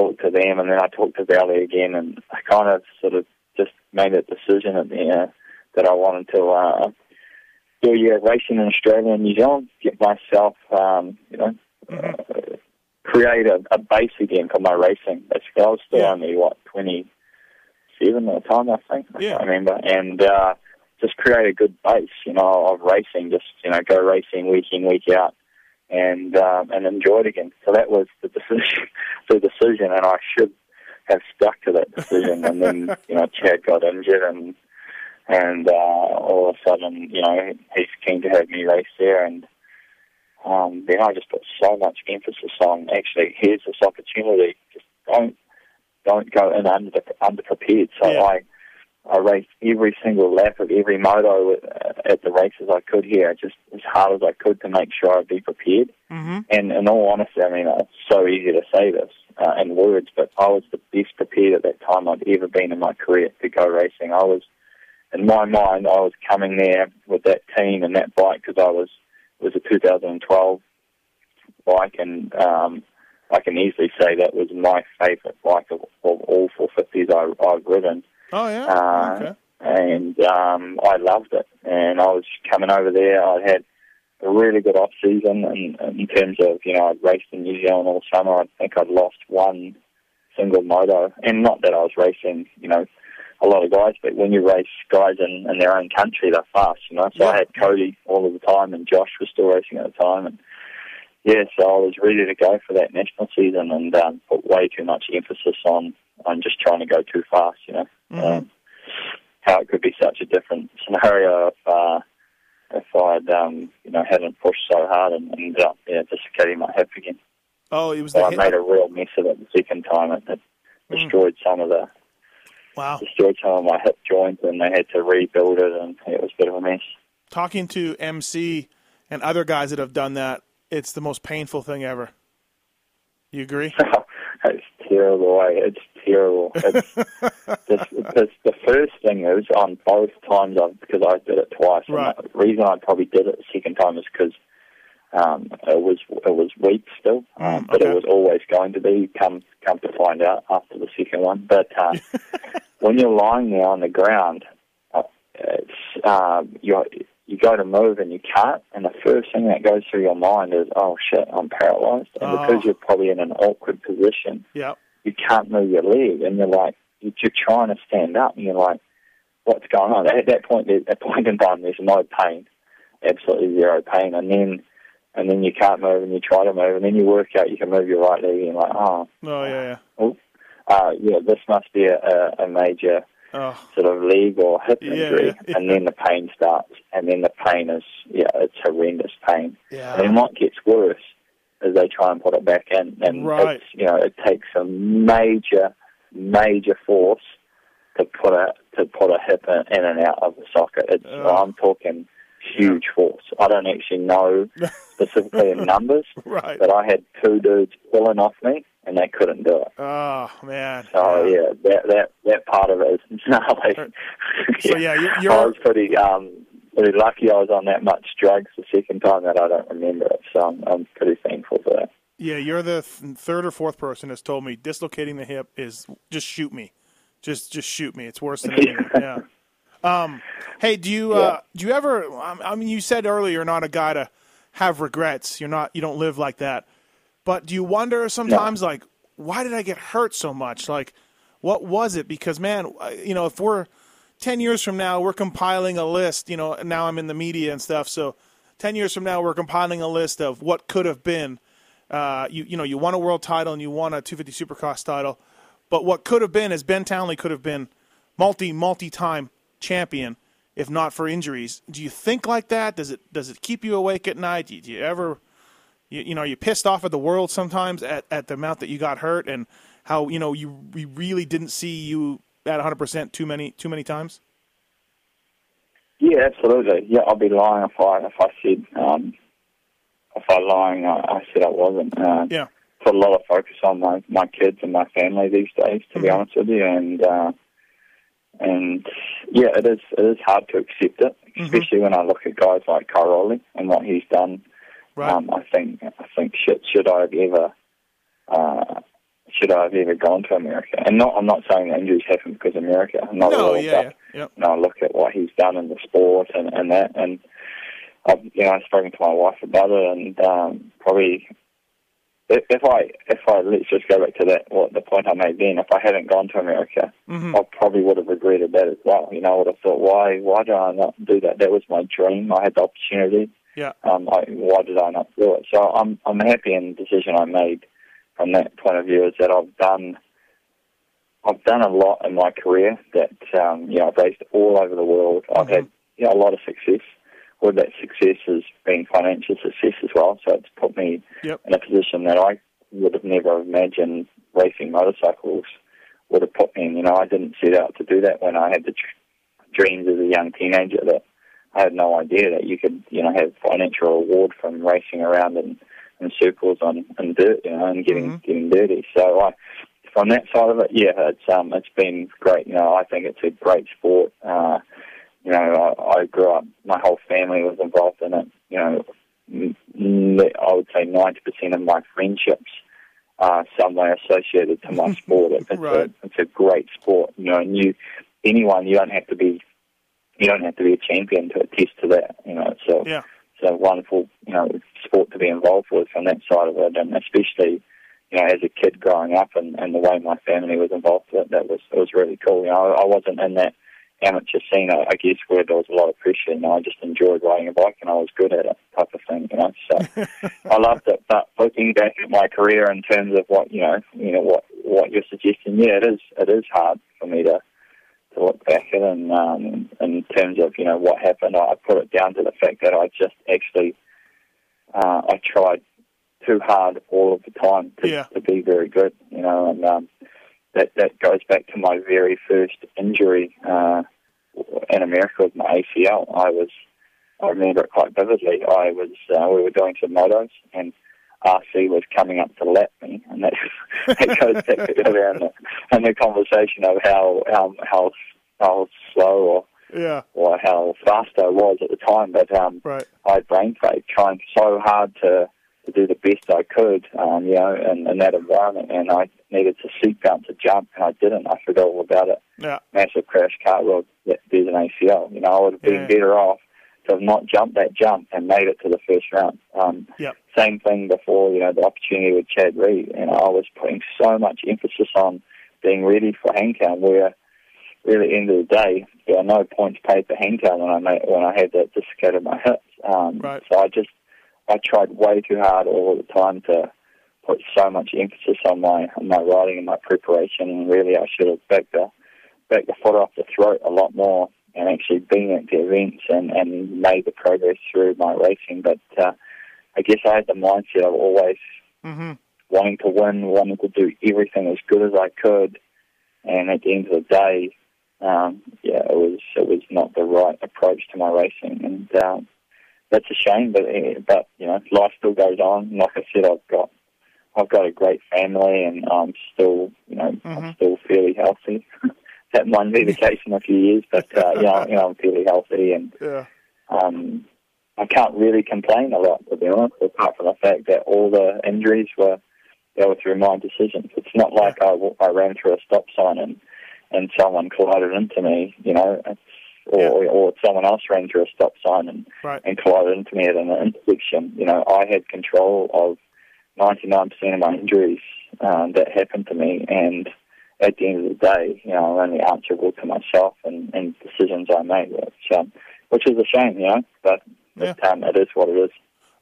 talked to them, and then I talked to Valli again, and I kind of sort of just made a decision at the uh, that I wanted to uh, do a year of racing in Australia and New Zealand, get myself, um, you know, uh, create a, a base again for my racing. Basically, I was still Yeah. only what twenty seven at the time, I think. Yeah. can't remember, and uh, just create a good base, you know, of racing. Just you know, go racing week in, week out, and um, and enjoy it again. So that was the decision, the decision, and I should have stuck to that decision. and then you know, Chad got injured, and and uh, all of a sudden, you know, he's keen to have me race there, and um, then I just put so much emphasis on actually here's this opportunity. Just don't don't go in under underprepared. So Yeah. I I raced every single lap of every moto uh, at the races I could here, just as hard as I could to make sure I'd be prepared. Mm-hmm. And in all honesty, I mean, it's so easy to say this uh, in words, but I was the best prepared at that time I'd ever been in my career to go racing. I was, in my mind, I was coming there with that team and that bike because I was it was a 2012 bike, and um, I can easily say that was my favourite bike of, of all 450s I, I've ridden Oh yeah. Uh, okay. and um, I loved it. And I was coming over there. I had a really good off season, and in terms of you know I'd raced in New Zealand all summer. I think I'd lost one single moto, and not that I was racing, you know, a lot of guys, but when you race guys in, in their own country, they're fast, you know. So Yeah. I had Cody all of the time, and Josh was still racing at the time, and yeah, so I was ready to go for that national season, and um, put way too much emphasis on on just trying to go too fast, you know. Um, how it could be such a different scenario if uh, if I'd um, you know hadn't pushed so hard and, ended up yeah, dislocating my hip again. Oh, it was So the I made a real mess of it the second time. It, it destroyed some of the Wow. destroyed some of my hip joints, and they had to rebuild it, and it was a bit of a mess. Talking to MC and other guys that have done that, it's the most painful thing ever. You agree? it's terrible. eh? It's terrible. It's, this, this, the first thing is on both times I've, because I did it twice. and Right. the reason I probably did it the second time is because um, it was it was weak still, um, Mm, but okay. it was always going to be. Come come to find out after the second one. But uh, when you're lying there on the ground, uh, it's um, you you go to move and you can't, and the first thing that goes through your mind is, oh shit, I'm paralyzed, and Oh. because you're probably in an awkward position, Yeah. you can't move your leg, and you're like, you're trying to stand up, and you're like, what's going on? At that point, at that point in time, there's no pain, absolutely zero pain, and then, and then you can't move, and you try to move, and then you work out you can move your right leg, and you're like, oh, Oh yeah. yeah. uh, yeah, this must be a, a major Oh. sort of leg or hip Yeah, injury, yeah. and then the pain starts, and then the pain is, yeah, it's horrendous pain. Yeah. And then what gets worse is they try and put it back in, and Right. it's, you know it takes a major, major force to put a to put a hip in, in and out of the socket. It's Ugh. I'm talking huge force. I don't actually know specifically in numbers, Right. but I had two dudes pulling off me, and they couldn't do it. Oh man. So yeah, that that that part of it is gnarly. So yeah, you're, I you're was pretty um pretty lucky. I was on that much drugs the second time that I don't remember it. So I'm, I'm pretty thankful for that. yeah, you're the th- third or fourth person that's told me dislocating the hip is just shoot me, just just shoot me. It's worse than anything. yeah. Um. Hey, do you uh, do you ever? I mean, you said earlier you're not a guy to have regrets. You're not. You don't live like that. But do you wonder sometimes, like, why did I get hurt so much? Like, what was it? Because man, you know, if we're ten years from now, we're compiling a list. You know, and now I'm in the media and stuff. So, ten years from now, we're compiling a list of what could have been. Uh, you you know, you won a world title and you won a 250 Supercross title, but what could have been is Ben Townley could have been multi multi time champion if not for injuries. Do you think like that? Does it does it keep you awake at night? Do you, do you ever you, you know, you pissed off at the world sometimes at, at the amount that you got hurt and how you know you we really didn't see you at 100 percent too many too many times. Yeah, absolutely. Yeah, I'd be lying if I if I said um, if I lying I, I said I wasn't. Uh, Yeah. Put a lot of focus on my my kids and my family these days, to be Mhm. honest with you, and uh, and yeah, it is it is hard to accept it, especially when I look at guys like Cairoli and what he's done. Right. Um, I think I think should should I have ever uh, should I have ever gone to America? And not, I'm not saying that injuries happen because of America. Not at No, all. yeah, but, yeah, yep. You know, I look at what he's done in the sport and, and that, and I've, you know, I've spoken to my wife about it, and um, probably if, if I, if I let's just go back to that, what the point I made then. If I hadn't gone to America, Mhm. I probably would have regretted that as well. You know, I would have thought, why, why did I not do that? That was my dream. I had the opportunity Yeah. um, I, why did I not do it? So I'm I'm happy in the decision I made from that point of view. Is that I've done I've done a lot in my career that um, you know I've raced all over the world. I've had you know, a lot of success. With that success has been financial success as well. So it's put me Yep. in a position that I would have never imagined racing motorcycles would have put me in. You know, I didn't set out to do that when I had the tr- dreams as a young teenager that I had no idea that you could, you know, have financial reward from racing around in, in circles on in dirt, you know, and getting getting dirty. So I, from that side of it, yeah, it's um, it's been great. You know, I think it's a great sport. Uh, you know, I, I grew up. My whole family was involved in it. You know, I would say ninety percent of my friendships are some way associated to my sport. It's, Right. a, it's a great sport. You know, and you anyone you don't have to be you don't have to be a champion to attest to that. You know, it's a Yeah. it's a wonderful you know sport to be involved with from that side of it, and especially you know as a kid growing up and, and the way my family was involved with it, that was it was really cool. You know, I, I wasn't in that amateur scene, I, I guess, where there was a lot of pressure. You know, I just enjoyed riding a bike and I was good at it, type of thing. You know, so I loved it. But looking back at my career in terms of what you know, you know what what you're suggesting, yeah, it is it is hard for me to to look back at and um, in terms of you know what happened. I put it down to the fact that I just actually uh, I tried too hard all of the time to, Yeah. to be very good, you know, and um, that that goes back to my very first injury uh, in America with my ACL. I was I remember it quite vividly. I was uh, we were doing some motos and RC was coming up to lap me, and that, that goes back to in the, in the conversation of how how how, how slow or Yeah. or how fast I was at the time. But um, Right. I brain fade, trying so hard to to do the best I could, um, you know, in, in that environment. And I needed to seat bounce a jump, and I didn't. I forgot all about it. Yeah. Massive crash, cartwheel, there's an ACL. You know, I would have been Yeah. better off to have not jumped that jump and made it to the first round. Um, Yep. same thing before, you know, the opportunity with Chad Reed. And I was putting so much emphasis on being ready for Hangtown, where really at the end of the day, there are no points paid for Hangtown when I made, when I had that dislocated my hips. Um, Right. So I just I tried way too hard all the time to put so much emphasis on my on my riding and my preparation, and really I should have backed the backed the foot off the throat a lot more and actually been at the events and and made the progress through my racing. But uh, I guess I had the mindset of always Mm-hmm. wanting to win, wanting to do everything as good as I could, and at the end of the day, um, yeah, it was it was not the right approach to my racing, and um, that's a shame. But eh, but you know, life still goes on. Like I said, I've got I've got a great family, and I'm still you know I'm still fairly healthy. that might be the case in a few years, but uh, you know you know I'm fairly healthy, and Yeah. um, I can't really complain a lot, to be honest, apart from the fact that all the injuries were they were through my decisions. It's not like I, I ran through a stop sign and and someone collided into me, you know, or, Yeah. or someone else ran through a stop sign and Right. and collided into me at an intersection. You know, I had control of 99% of my injuries um, that happened to me, and at the end of the day, you know, I'm only answerable to myself and, and decisions I made, which, um, which is a shame, you know, but but, um, it is what it is.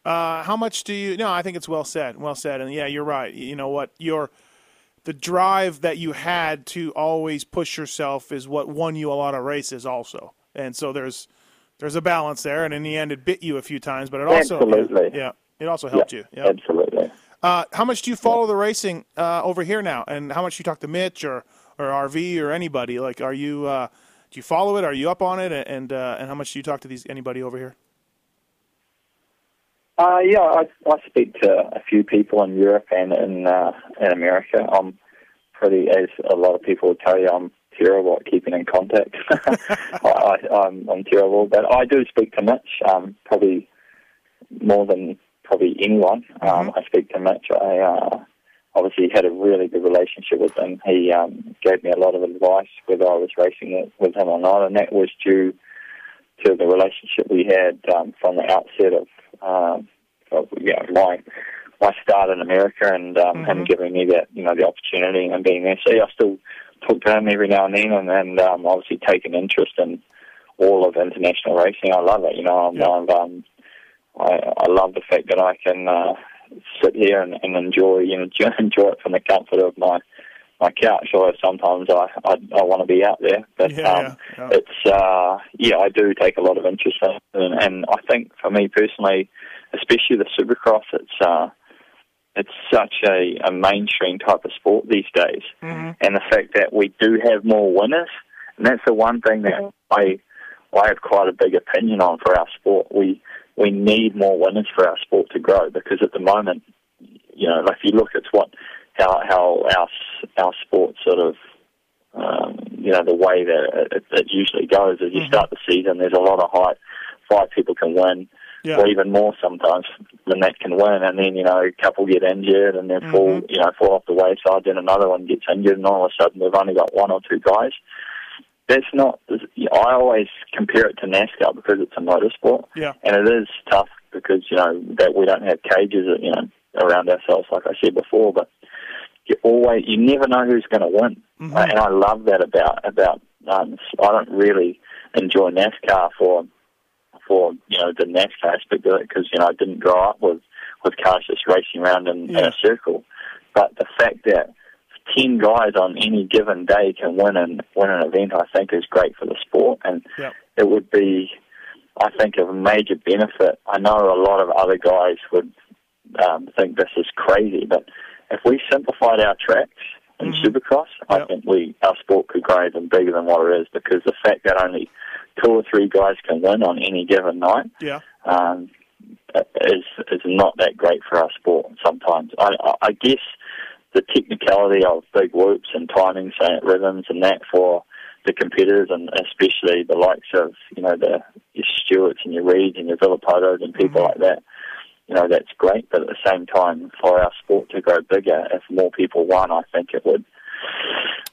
Uh, how much do you? No, I think it's well said. Well said. And yeah, you're right. You know what? Your the drive that you had to always push yourself is what won you a lot of races, also. And so there's there's a balance there. And in the end, it bit you a few times, but it also Absolutely. yeah, it also helped Yeah, you. Yeah. Absolutely. Uh, how much do you follow the racing uh, over here now? And how much do you talk to Mitch or, or RV or anybody? Like, are you uh, do you follow it? Are you up on it? And uh, and how much do you talk to these anybody over here? Uh, yeah, I, I speak to a few people in Europe and in uh, in America. I'm pretty, as a lot of people will tell you, I'm terrible at keeping in contact. I, I, I'm, I'm terrible, but I do speak to Mitch. Um, probably more than probably anyone. Um, I speak to Mitch. I uh, obviously had a really good relationship with him. He um, gave me a lot of advice whether I was racing with him or not, and that was due to the relationship we had um, from the outset of, um, of know, my my start in America and um, mm-hmm. him giving me that you know the opportunity and being there. So yeah, I still talk to him every now and then, and, and um, obviously take an interest in all of international racing. I love it. You know, I'm, yeah. I'm, um, I, I love the fact that I can uh, sit here and, and enjoy you know enjoy it from the comfort of my my couch. Or sometimes I I, I want to be out there, but yeah, um, yeah. it's uh, yeah I do take a lot of interest in, it. and, and I think for me personally, especially the Supercross, it's uh, it's such a, a mainstream type of sport these days, mm-hmm. and the fact that we do have more winners, and that's the one thing that I I have quite a big opinion on for our sport. We we need more winners for our sport to grow because at the moment, you know, if you look at what how how our our sport sort of um, you know the way that it, it usually goes is you mm-hmm. start the season, there's a lot of hype, five people can win. Yeah. Or even more sometimes than that can win, and then you know a couple get injured and then mm-hmm. fall, you know, fall off the wayside. Then another one gets injured, and all of a sudden we've only got one or two guys that's not. I always compare it to NASCAR because it's a motorsport, yeah. and it is tough because you know that we don't have cages, you know, around ourselves, like I said before. But you always, you never know who's going to win, mm-hmm. uh, and I love that about about. Um, I don't really enjoy NASCAR for for you know the NASCAR aspect of it because you know I didn't grow up with with cars just racing around in, yeah. in a circle, but the fact that ten guys on any given day can win and win an event, I think is great for the sport, and yep. it would be, I think, of a major benefit. I know a lot of other guys would um, think this is crazy, but if we simplified our tracks in mm-hmm. Supercross, yep. I think we our sport could grow even bigger than what it is because the fact that only two or three guys can win on any given night, yeah. um, is is not that great for our sport. Sometimes I, I guess the technicality of big whoops and timings and rhythms and that for the competitors and especially the likes of you know the your Stewarts and your Reeds and your Villopotos and people mm-hmm. like that. You know that's great, but at the same time, for our sport to grow bigger, if more people won, I think it would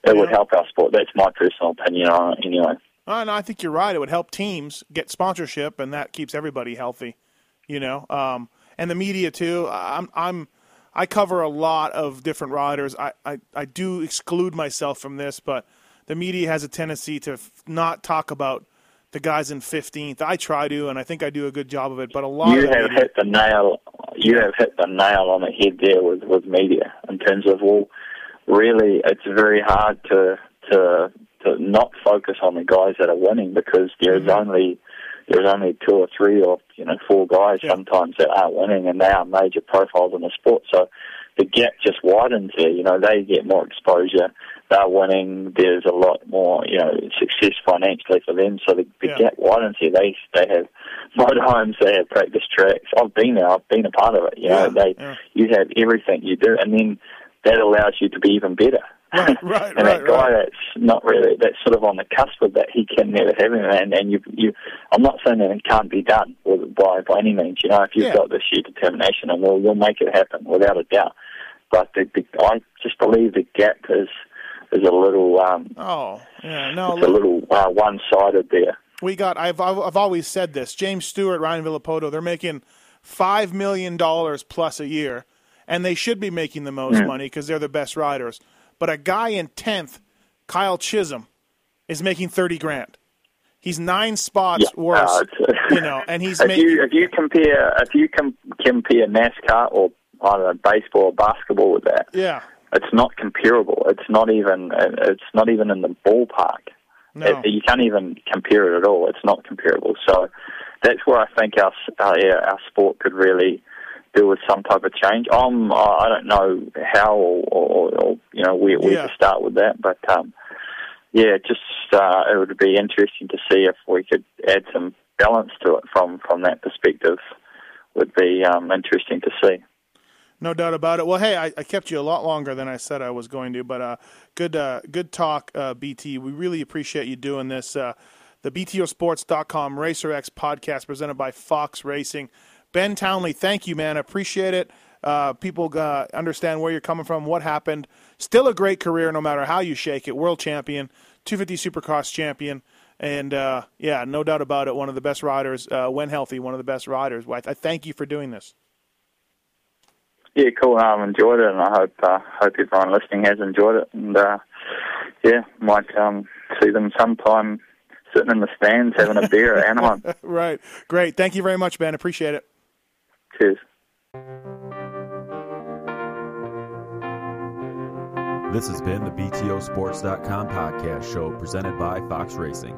it yeah. would help our sport. That's my personal opinion on it, anyway. Uh, no, I think you're right. It would help teams get sponsorship, and that keeps everybody healthy. You know, um, and the media too. I'm I'm I cover a lot of different riders. I, I, I do exclude myself from this, but the media has a tendency to f- not talk about the guys in 15th. I try to, and I think I do a good job of it. But a lot you of have media, hit the nail. You have hit the nail on the head there with with media in terms of well, really, it's very hard to to to not focus on the guys that are winning because there's mm-hmm. only there's only two or three or you know four guys yeah. sometimes that aren't winning, and they are major profiles in the sport. So the gap just widens there. You know, they get more exposure. They're winning. There's a lot more, you know, success financially for them. So the, the yeah. gap widens here. They they have motorhomes. They have practice tracks. I've been there. I've been a part of it. You know, yeah. they yeah. you have everything you do, and then that allows you to be even better. Right, right, and right, that guy right. that's not really that's sort of on the cusp of that, he can never have him. And, and you, you, I'm not saying that it can't be done by by any means. You know, if you've Yeah. got the sheer determination, and we'll you'll make it happen without a doubt. But the, the, I just believe the gap is is a little um, Oh, yeah, no. it's a little uh, one sided there. we got. I've I've I've always said this. James Stewart, Ryan Villopoto, they're making five million dollars plus a year, and they should be making the most Mm. money because they're the best riders. But a guy in tenth, Kyle Chisholm, is making thirty grand. He's nine spots Yeah, worse, uh, you know, and he's if making. you if you compare if you com- compare NASCAR or I don't know baseball or basketball with that, yeah, it's not comparable. It's not even it's not even in the ballpark. no, It, you can't even compare it at all. It's not comparable. So that's where I think our uh, yeah, our sport could really do with some type of change. I'm I don't know how or, or, or you know where, where Yeah. to start with that, but um, yeah, just uh, it would be interesting to see if we could add some balance to it from from that perspective. Would be um, interesting to see. No doubt about it. Well, hey, I, I kept you a lot longer than I said I was going to, but uh, good, uh, good talk, uh, BT. We really appreciate you doing this. Uh, the BTOsports.com Racer X podcast presented by Fox Racing. Ben Townley, thank you, man. I appreciate it. uh, people uh, understand where you're coming from, what happened. Still a great career, no matter how you shake it. World champion, 250 Supercross champion, and uh, yeah, no doubt about it. One of the best riders uh, when healthy. One of the best riders. I thank you for doing this. Yeah, cool. I've enjoyed it, and I hope uh, hope everyone listening has enjoyed it. And uh, yeah, might um, see them sometime sitting in the stands having a beer at Anaheim. right. Great. Thank you very much, Ben. Appreciate it. Cheers. This has been the BTOsports.com podcast show presented by Fox Racing.